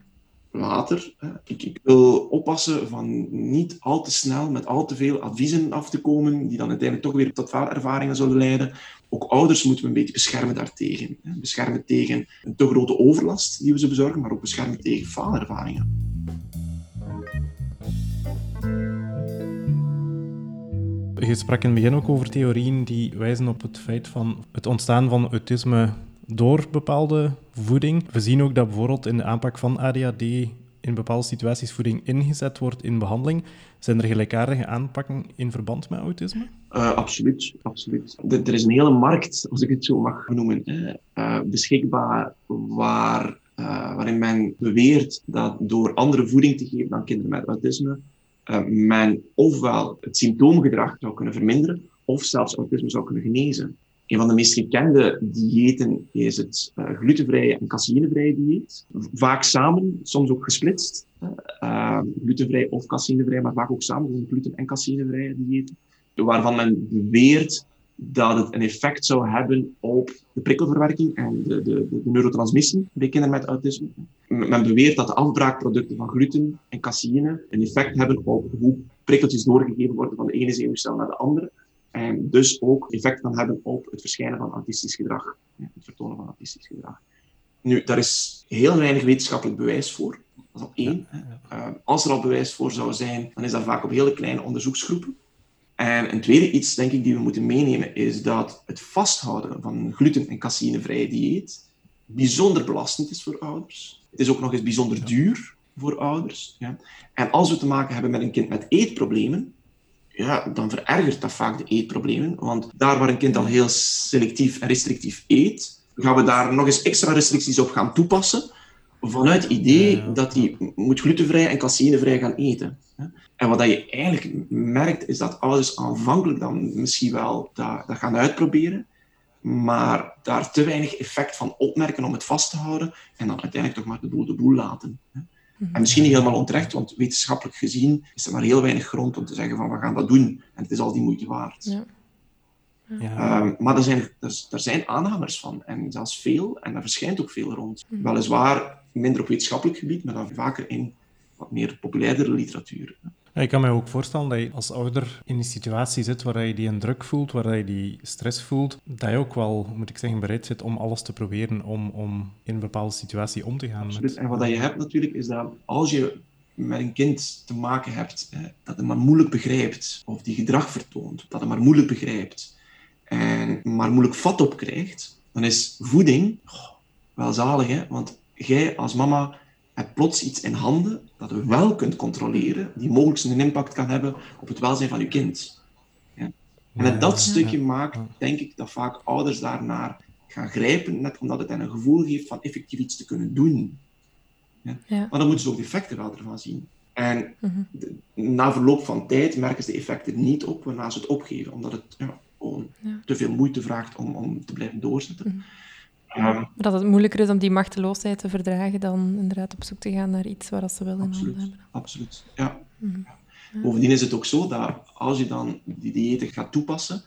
later, hè, ik, ik, wil oppassen van niet al te snel met al te veel adviezen af te komen, die dan uiteindelijk toch weer tot faalervaringen zullen leiden. Ook ouders moeten we een beetje beschermen daartegen. Hè. Beschermen tegen een te grote overlast die we ze bezorgen, maar ook beschermen tegen faalervaringen. Je sprak in het begin ook over theorieën die wijzen op het feit van het ontstaan van autisme door bepaalde voeding. We zien ook dat bijvoorbeeld in de aanpak van ADHD in bepaalde situaties voeding ingezet wordt in behandeling. Zijn er gelijkaardige aanpakken in verband met autisme? Uh, absoluut, absoluut. Er is een hele markt, als ik het zo mag noemen, uh, beschikbaar waar, uh, waarin men beweert dat door andere voeding te geven aan kinderen met autisme, men ofwel het symptoomgedrag zou kunnen verminderen, of zelfs autisme zou kunnen genezen. Een van de meest gekende diëten is het uh, glutenvrije en caseïnevrije dieet. Vaak samen, soms ook gesplitst. Uh, glutenvrij of caseïnevrij, maar vaak ook samen, gewoon gluten- en caseïnevrije diëten. Waarvan men beweert dat het een effect zou hebben op de prikkelverwerking en de, de, de neurotransmissie bij kinderen met autisme. Men beweert dat de afbraakproducten van gluten en caseïne een effect hebben op hoe prikkeltjes doorgegeven worden van de ene zenuwcel naar de andere. En dus ook effect kan hebben op het verschijnen van autistisch gedrag, het vertonen van autistisch gedrag. Nu, daar is heel weinig wetenschappelijk bewijs voor. Dat is al één. Uh, als er al bewijs voor zou zijn, dan is dat vaak op hele kleine onderzoeksgroepen. En een tweede iets, denk ik, die we moeten meenemen, is dat het vasthouden van een gluten- en caseïnevrije dieet bijzonder belastend is voor ouders. Het is ook nog eens bijzonder duur voor ouders. Ja. En als we te maken hebben met een kind met eetproblemen, ja, dan verergert dat vaak de eetproblemen. Want daar waar een kind al heel selectief en restrictief eet, gaan we daar nog eens extra restricties op gaan toepassen, vanuit het idee dat hij moet glutenvrij en caseïnevrij gaan eten. En wat je eigenlijk merkt, is dat ouders aanvankelijk dan misschien wel dat, dat gaan uitproberen, maar daar te weinig effect van opmerken om het vast te houden en dan uiteindelijk toch maar de boel de boel laten. En misschien niet helemaal onterecht, want wetenschappelijk gezien is er maar heel weinig grond om te zeggen van we gaan dat doen en het is al die moeite waard. Ja. Ja. Um, maar er zijn, er, er, zijn aanhangers van, en zelfs veel, en daar verschijnt ook veel rond. Mhm. Weliswaar minder op wetenschappelijk gebied, maar dan vaker in wat meer populairdere literatuur. Ja, ik kan me ook voorstellen dat je als ouder in een situatie zit waar je die een druk voelt, waar je die stress voelt, dat je ook wel, moet ik zeggen, bereid zit om alles te proberen om, om in een bepaalde situatie om te gaan. Met... En wat je hebt natuurlijk, is dat als je met een kind te maken hebt dat het maar moeilijk begrijpt, of die gedrag vertoont, dat het maar moeilijk begrijpt, en maar moeilijk vat op krijgt, dan is voeding oh, wel zalig, hè? want jij als mama hebt plots iets in handen dat je wel kunt controleren, die mogelijk een impact kan hebben op het welzijn van je kind. Ja. En dat stukje maakt, denk ik, dat vaak ouders daarnaar gaan grijpen, net omdat het hen een gevoel geeft van effectief iets te kunnen doen. Ja. Maar dan moeten ze ook de effecten wel ervan zien. En mhm. na verloop van tijd merken ze de effecten niet op, waarna ze het opgeven, omdat het ja, gewoon te veel moeite vraagt om, om te blijven doorzetten. Dat het moeilijker is om die machteloosheid te verdragen dan inderdaad op zoek te gaan naar iets waar ze wel in absoluut, hebben. Absoluut, ja. Mm. Bovendien is het ook zo dat als je dan die diëten gaat toepassen,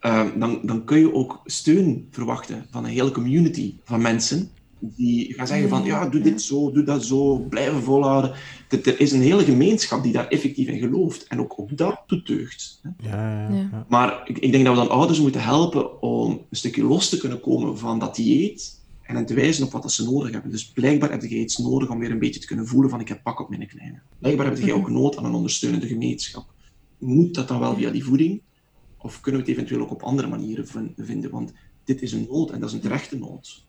uh, dan, dan kun je ook steun verwachten van een hele community van mensen die gaan zeggen van ja, doe dit zo, doe dat zo, blijven volhouden. Er is een hele gemeenschap die daar effectief in gelooft. En ook, ook dat doet deugd. Ja, ja, ja. Maar ik, ik denk dat we dan ouders moeten helpen om een stukje los te kunnen komen van dat dieet en hen te wijzen op wat ze nodig hebben. Dus blijkbaar heb je iets nodig om weer een beetje te kunnen voelen van ik heb pak op mijn kleine. Blijkbaar heb je ook nood aan een ondersteunende gemeenschap. Moet dat dan wel via die voeding? Of kunnen we het eventueel ook op andere manieren vinden? Want dit is een nood en dat is een terechte nood.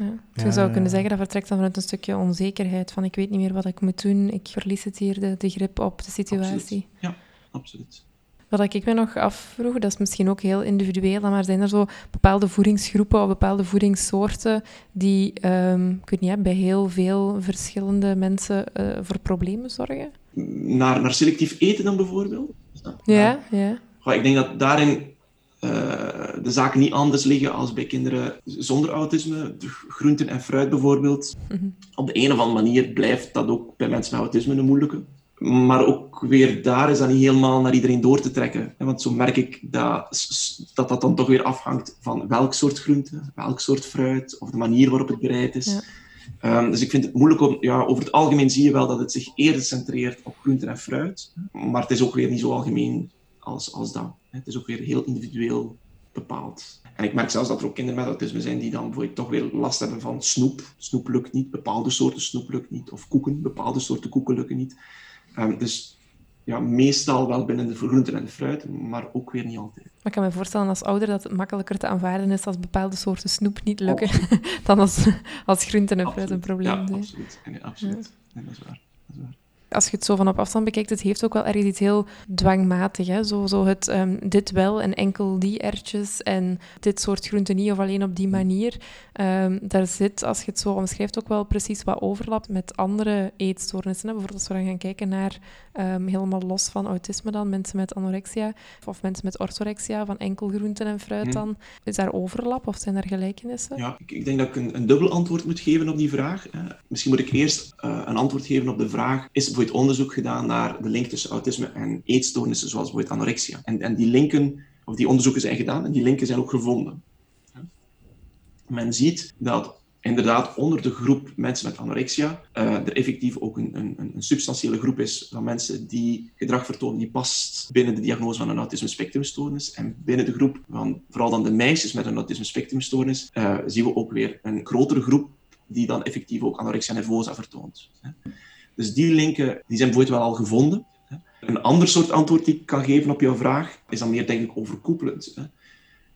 Ja. Dus je zou kunnen zeggen dat vertrekt dan vanuit een stukje onzekerheid. Van ik weet niet meer wat ik moet doen, ik verlies het hier, de, de grip op de situatie. Absoluut. Ja, absoluut. Wat ik me nog afvroeg, dat is misschien ook heel individueel, maar zijn er zo bepaalde voedingsgroepen of bepaalde voedingssoorten die, um, ik weet niet, bij heel veel verschillende mensen uh, voor problemen zorgen? Naar, naar selectief eten dan bijvoorbeeld? Ja, ja. ja. ik denk dat daarin de zaken niet anders liggen als bij kinderen zonder autisme. Groenten en fruit bijvoorbeeld. Mhm. Op de een of andere manier blijft dat ook bij mensen met autisme een moeilijke. Maar ook weer daar is dat niet helemaal naar iedereen door te trekken. Want zo merk ik dat, dat dat dan toch weer afhangt van welk soort groente, welk soort fruit, of de manier waarop het bereid is. Ja. Um, dus ik vind het moeilijk om... Ja, over het algemeen zie je wel dat het zich eerder centreert op groenten en fruit. Maar het is ook weer niet zo algemeen als, als dat. Het is ook weer heel individueel bepaald. En ik merk zelfs dat er ook kinderen met autisme zijn die dan bijvoorbeeld toch weer last hebben van snoep. Snoep lukt niet, bepaalde soorten snoep lukt niet. Of koeken, bepaalde soorten koeken lukken niet. Um, dus ja, meestal wel binnen de groenten en de fruit, maar ook weer niet altijd. Maar ik kan me voorstellen als ouder dat het makkelijker te aanvaarden is als bepaalde soorten snoep niet lukken, dan als, als groenten en fruit een probleem ja, zijn. Absoluut. Nee, absoluut. Ja. Nee, dat is waar. Dat is waar als je het zo van op afstand bekijkt, het heeft ook wel ergens iets heel dwangmatig. Hè? Zo, zo het um, dit wel en enkel die ertjes en dit soort groenten niet of alleen op die manier. Um, daar zit, als je het zo omschrijft, ook wel precies wat overlap met andere eetstoornissen. Hè? Bijvoorbeeld als we dan gaan kijken naar um, helemaal los van autisme dan, mensen met anorexia of mensen met orthorexia, van enkel groenten en fruit mhm. dan. Is daar overlap of zijn daar gelijkenissen? Ja, ik, ik denk dat ik een, een, dubbel antwoord moet geven op die vraag. Misschien moet ik eerst uh, een antwoord geven op de vraag, is bijvoorbeeld onderzoek gedaan naar de link tussen autisme en eetstoornissen, zoals bijvoorbeeld anorexia. En, en die linken, of die onderzoeken zijn gedaan en die linken zijn ook gevonden. Men ziet dat inderdaad onder de groep mensen met anorexia uh, er effectief ook een, een, een, substantiële groep is van mensen die gedrag vertonen die past binnen de diagnose van een autisme spectrumstoornis. En binnen de groep van vooral dan de meisjes met een autisme spectrumstoornis uh, zien we ook weer een grotere groep die dan effectief ook anorexia nervosa vertoont. Dus die linken die zijn bijvoorbeeld wel al gevonden. Een ander soort antwoord die ik kan geven op jouw vraag is dan meer, denk ik, overkoepelend.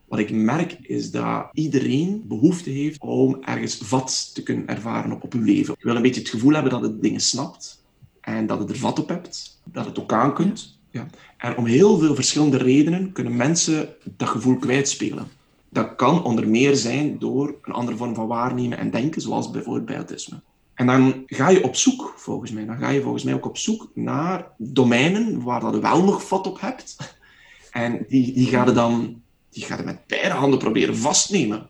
Wat ik merk is dat iedereen behoefte heeft om ergens vat te kunnen ervaren op, op uw leven. Je wil een beetje het gevoel hebben dat het dingen snapt en dat het er vat op hebt, dat het ook aan kunt. Ja. En om heel veel verschillende redenen kunnen mensen dat gevoel kwijtspelen. Dat kan onder meer zijn door een andere vorm van waarnemen en denken, zoals bijvoorbeeld bij autisme. En dan ga je op zoek, volgens mij. Dan ga je volgens mij ook op zoek naar domeinen waar dat je wel nog vat op hebt. En die, die ga je dan die ga je met beide handen proberen vastnemen.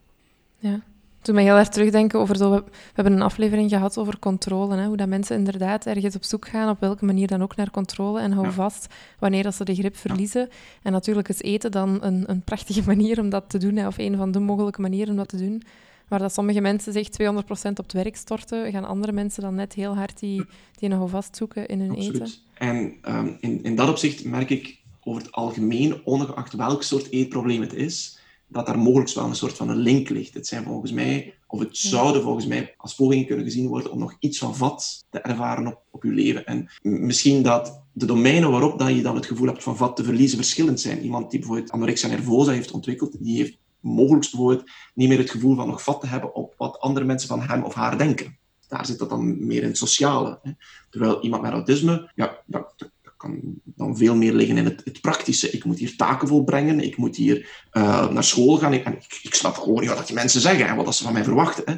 Ja. Toen mij heel erg terugdenken over zo... We, hebben een aflevering gehad over controle. Hè, hoe dat mensen inderdaad ergens op zoek gaan, op welke manier dan ook naar controle. En hou vast wanneer dat ze de grip verliezen. En natuurlijk is eten dan een, een prachtige manier om dat te doen. Hè, of een van de mogelijke manieren om dat te doen. Waar dat sommige mensen zich 200% op het werk storten, gaan andere mensen dan net heel hard die, die nog vast zoeken in hun Absoluut. eten. En um, in, in dat opzicht merk ik over het algemeen, ongeacht welk soort eetprobleem het is, dat daar mogelijk wel een soort van een link ligt. Het zijn volgens mij, of het zouden volgens mij als pogingen kunnen gezien worden om nog iets van vat te ervaren op, op je leven. En misschien dat de domeinen waarop dat je dan het gevoel hebt van vat te verliezen verschillend zijn. Iemand die bijvoorbeeld anorexia nervosa heeft ontwikkeld, die heeft mogelijk bijvoorbeeld niet meer het gevoel van nog vat te hebben op wat andere mensen van hem of haar denken. Daar zit dat dan meer in het sociale. Hè. Terwijl iemand met autisme, ja, dat, kan dan veel meer liggen in het, het, praktische. Ik moet hier taken volbrengen, ik moet hier uh, naar school gaan. Ik, en ik, ik, snap gewoon niet wat die mensen zeggen en wat ze van mij verwachten. Hè.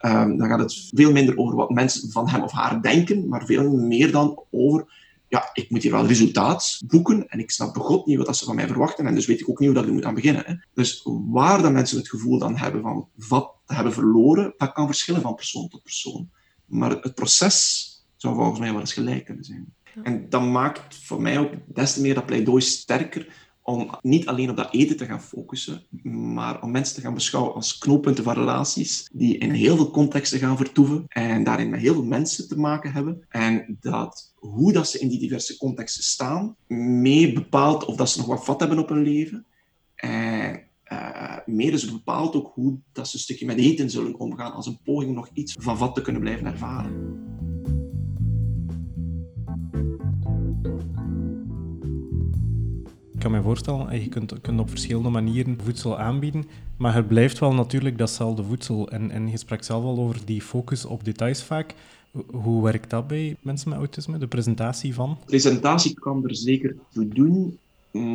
Um, dan gaat het veel minder over wat mensen van hem of haar denken, maar veel meer dan over ja, ik moet hier wel resultaat boeken en ik snap begot niet wat ze van mij verwachten en dus weet ik ook niet hoe dat ik moet aan beginnen. Hè. Dus waar dan mensen het gevoel dan hebben van wat te hebben verloren, dat kan verschillen van persoon tot persoon. Maar het proces zou volgens mij wel eens gelijk kunnen zijn. En dat maakt voor mij ook des te meer dat pleidooi sterker om niet alleen op dat eten te gaan focussen, maar om mensen te gaan beschouwen als knooppunten van relaties, die in heel veel contexten gaan vertoeven en daarin met heel veel mensen te maken hebben. En dat hoe dat ze in die diverse contexten staan, mee bepaalt of dat ze nog wat vat hebben op hun leven. En uh, meer dus bepaalt ook hoe dat ze een stukje met eten zullen omgaan als een poging nog iets van vat te kunnen blijven ervaren. Ik kan me voorstellen, je kunt, op verschillende manieren voedsel aanbieden, maar het blijft wel natuurlijk datzelfde voedsel. En, en je sprak zelf al over die focus op details vaak. Hoe werkt dat bij mensen met autisme, de presentatie van? Presentatie kan er zeker toe doen,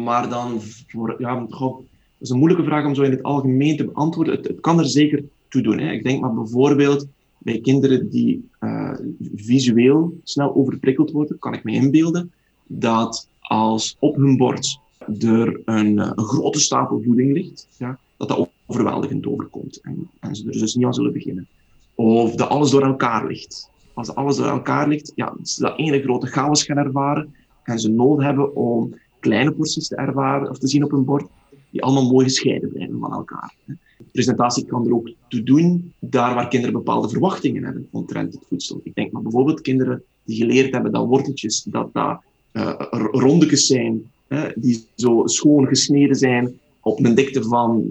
maar dan voor, ja, dat is een moeilijke vraag om zo in het algemeen te beantwoorden. Het, kan er zeker toe doen. Hè. Ik denk maar bijvoorbeeld bij kinderen die uh, visueel snel overprikkeld worden, kan ik me inbeelden dat als op hun bord er een, eh, een grote stapel voeding ligt, ja, dat dat overweldigend overkomt en, en ze er dus niet aan zullen beginnen. Of dat alles door elkaar ligt. Als alles door elkaar ligt, ja, ze dat ene grote chaos gaan ervaren en ze nodig hebben om kleine porties te ervaren of te zien op hun bord, die allemaal mooi gescheiden blijven van elkaar. De presentatie kan er ook toe doen, daar waar kinderen bepaalde verwachtingen hebben omtrent het voedsel. Ik denk maar bijvoorbeeld kinderen die geleerd hebben dat worteltjes, dat dat uh, rondekes zijn die zo schoon gesneden zijn op een dikte van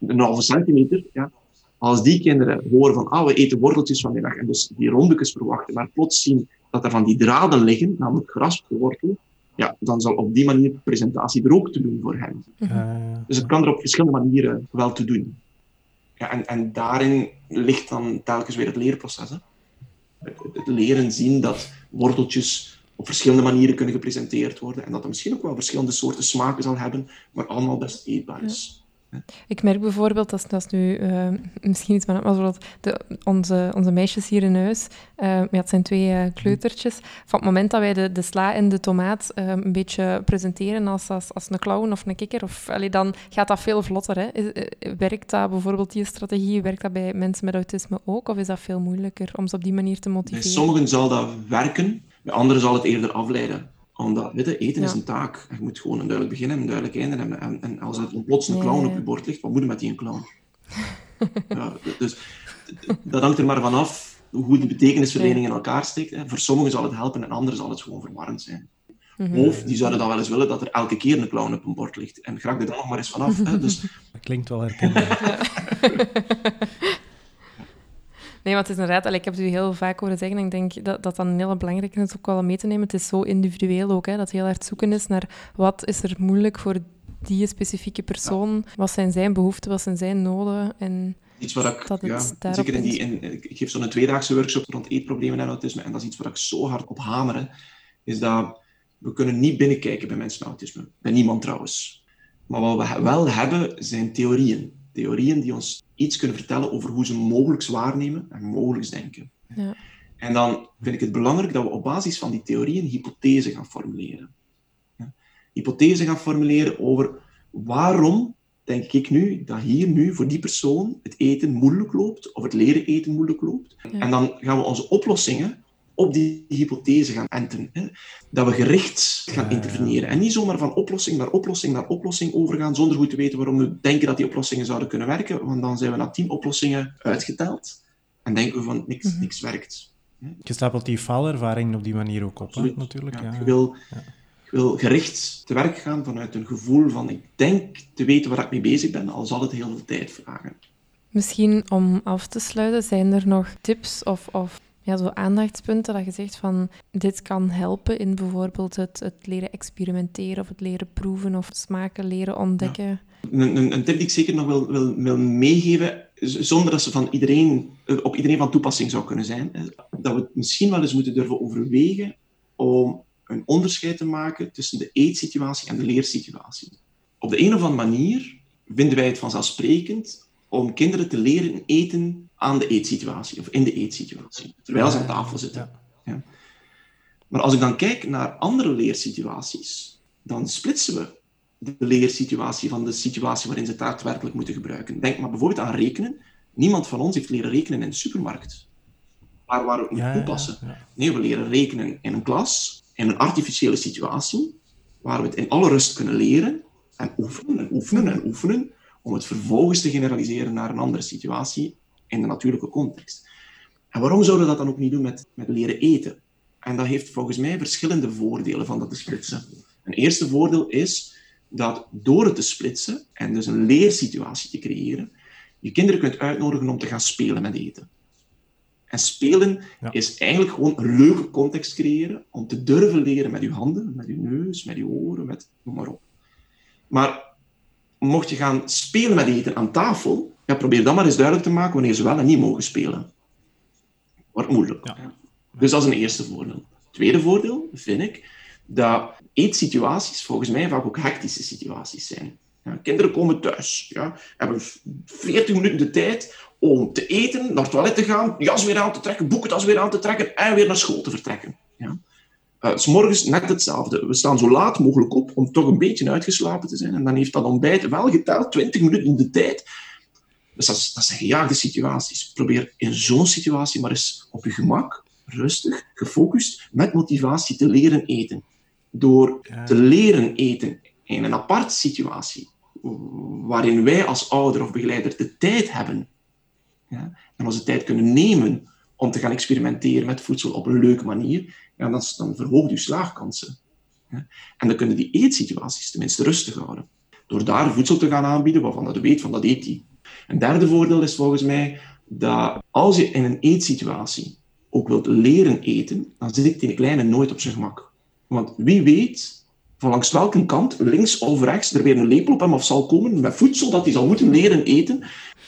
een halve centimeter. Ja. Als die kinderen horen van, ah, we eten worteltjes vanmiddag en dus die rondekes verwachten, maar plots zien dat er van die draden liggen, namelijk geraspte wortel, ja, dan zal op die manier de presentatie er ook te doen voor hen. Dus het kan er op verschillende manieren wel te doen. Ja, en, en daarin ligt dan telkens weer het leerproces. Hè. Het leren zien dat worteltjes op verschillende manieren kunnen gepresenteerd worden. En dat er misschien ook wel verschillende soorten smaken zal hebben, maar allemaal best eetbaar is. Ik merk bijvoorbeeld, dat is, nu uh, misschien iets, maar bijvoorbeeld de, onze, onze meisjes hier in huis, uh, ja, het zijn twee uh, kleutertjes, van het moment dat wij de, de sla en de tomaat een beetje presenteren als, als, als een clown of een kikker, of, allee, dan gaat dat veel vlotter. Hè? werkt dat bijvoorbeeld, die strategie, werkt dat bij mensen met autisme ook, of is dat veel moeilijker om ze op die manier te motiveren? Bij sommigen zal dat werken, bij anderen zal het eerder afleiden. Omdat weet je, eten is een taak. Je moet gewoon een duidelijk begin en een duidelijk einde hebben. En, en als er plots een clown op je bord ligt, wat moet je met die clown? ja, dus dat hangt er maar vanaf hoe die betekenisverlening in elkaar steekt. Hè. Voor sommigen zal het helpen en anderen zal het gewoon verwarrend zijn. Mhm. Of die zouden dan wel eens willen dat er elke keer een clown op een bord ligt. En graag er dan nog maar eens vanaf. Hè. Dus... Dat klinkt wel herkenbaar. Nee, want het is inderdaad, ik heb het u heel vaak horen zeggen, en ik denk dat dat dan een hele belangrijke is ook wel mee te nemen. Het is zo individueel ook, hè, dat heel hard zoeken is naar wat is er moeilijk voor die specifieke persoon, wat zijn zijn behoeften, wat zijn zijn noden. En iets wat ik, dat ja, zeker in die, in, ik geef zo'n tweedaagse workshop rond eetproblemen en autisme, en dat is iets waar ik zo hard op hamer, is dat we kunnen niet binnenkijken bij mensen met autisme. Bij niemand trouwens. Maar wat we wel hebben, zijn theorieën. Theorieën die ons iets kunnen vertellen over hoe ze mogelijk waarnemen en mogelijk denken. Ja. En dan vind ik het belangrijk dat we op basis van die theorieën hypothese gaan formuleren. Ja. Hypothese gaan formuleren over waarom denk ik nu dat hier nu voor die persoon het eten moeilijk loopt of het leren eten moeilijk loopt. En dan gaan we onze oplossingen op die hypothese gaan enten. Hè? Dat we gericht gaan interveneren. En niet zomaar van oplossing naar oplossing naar oplossing overgaan, zonder goed te weten waarom we denken dat die oplossingen zouden kunnen werken. Want dan zijn we na tien oplossingen uitgeteld en denken we van niks, mm niks werkt. Je stapelt die faalervaring op die manier ook op, hè, natuurlijk. Ja, ja. Je, wil, je wil gericht te werk gaan vanuit een gevoel van ik denk te weten waar ik mee bezig ben, al zal het heel veel tijd vragen. Misschien om af te sluiten, zijn er nog tips of, of ja, zo aandachtspunten dat je zegt van dit kan helpen in bijvoorbeeld het, het leren experimenteren of het leren proeven of smaken leren ontdekken? Een, een, tip die ik zeker nog wil, wil, wil meegeven, zonder dat ze van iedereen, op iedereen van toepassing zou kunnen zijn, dat we het misschien wel eens moeten durven overwegen om een onderscheid te maken tussen de eetsituatie en de leersituatie. Op de een of andere manier vinden wij het vanzelfsprekend om kinderen te leren eten aan de eetsituatie of in de eetsituatie, terwijl ze aan tafel zitten. Ja. Maar als ik dan kijk naar andere leersituaties, dan splitsen we de leersituatie van de situatie waarin ze het daadwerkelijk moeten gebruiken. Denk maar bijvoorbeeld aan rekenen. Niemand van ons heeft leren rekenen in de supermarkt. Waar, waar we het toepassen. Nee, we leren rekenen in een klas, in een artificiële situatie, waar we het in alle rust kunnen leren en oefenen en oefenen en oefenen, om het vervolgens te generaliseren naar een andere situatie in de natuurlijke context. En waarom zouden we dat dan ook niet doen met, met leren eten? En dat heeft volgens mij verschillende voordelen van dat te splitsen. Een eerste voordeel is dat door het te splitsen en dus een leersituatie te creëren, je kinderen kunt uitnodigen om te gaan spelen met eten. En spelen is eigenlijk gewoon een leuke context creëren om te durven leren met je handen, met je neus, met je oren, met, noem maar op. Maar mocht je gaan spelen met eten aan tafel, ja, probeer dan maar eens duidelijk te maken wanneer ze wel en niet mogen spelen. Wordt moeilijk. Ja. Dus dat is een eerste voordeel. Tweede voordeel vind ik dat eetsituaties volgens mij vaak ook hectische situaties zijn. Ja, kinderen komen thuis, ja, hebben 40 minuten de tijd om te eten, naar het toilet te gaan, jas weer aan te trekken, boekentas weer aan te trekken en weer naar school te vertrekken. Ja. Uh, s morgens net hetzelfde. We staan zo laat mogelijk op om toch een beetje uitgeslapen te zijn. En dan heeft dat ontbijt wel geteld 20 minuten de tijd. Dus dat, dat zijn gejaagde situaties. Probeer in zo'n situatie maar eens op je gemak, rustig, gefocust, met motivatie te leren eten. Door te leren eten in een aparte situatie, waarin wij als ouder of begeleider de tijd hebben ja, en onze tijd kunnen nemen om te gaan experimenteren met voedsel op een leuke manier, ja, dan, dan verhoogt je slaagkansen. Ja. En dan kunnen die eetsituaties tenminste rustig houden. Door daar voedsel te gaan aanbieden waarvan dat weet van dat eet die. Een derde voordeel is volgens mij dat als je in een eetsituatie ook wilt leren eten, dan zit die kleine nooit op zijn gemak. Want wie weet van langs welke kant, links of rechts, er weer een lepel op hem af zal komen met voedsel dat hij zal moeten leren eten.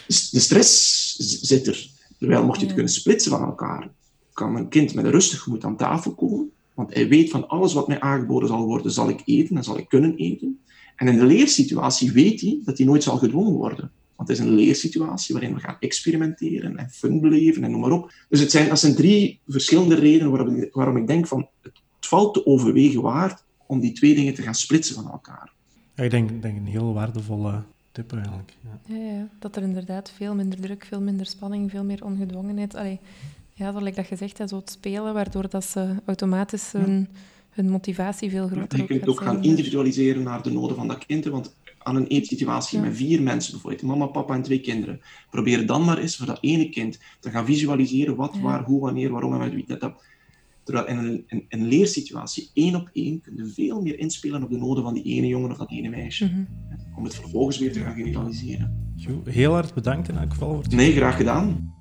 Dus de stress zit er. Terwijl mocht je het kunnen splitsen van elkaar, kan een kind met een rustig gemoed aan tafel komen, want hij weet van alles wat mij aangeboden zal worden, zal ik eten en zal ik kunnen eten. En in de leersituatie weet hij dat hij nooit zal gedwongen worden. Want het is een leersituatie waarin we gaan experimenteren en fun beleven en noem maar op. Dus het zijn, dat zijn drie verschillende redenen waarom ik, waarom ik denk van het, valt te overwegen waard om die twee dingen te gaan splitsen van elkaar. Ja, ik denk, denk een heel waardevolle tip eigenlijk. Ja. Ja, ja. dat er inderdaad veel minder druk, veel minder spanning, veel meer ongedwongenheid. Allee, ja, zoals dat gezegd hebt, zo het spelen, waardoor dat ze automatisch hun, hun motivatie veel groter ja, Je kunt ook gaan individualiseren naar de noden van dat kind, want aan een eetsituatie ja. met vier mensen, bijvoorbeeld mama, papa en twee kinderen, probeer dan maar eens voor dat ene kind te gaan visualiseren wat, waar, hoe, wanneer, waarom en met wie. Dat, dat, terwijl in een, in, een leersituatie, één op één, kun je veel meer inspelen op de noden van die ene jongen of dat ene meisje. Mm -hmm. Om het vervolgens weer te gaan generaliseren. Heel hard bedankt in elk geval. Voor nee, graag gedaan.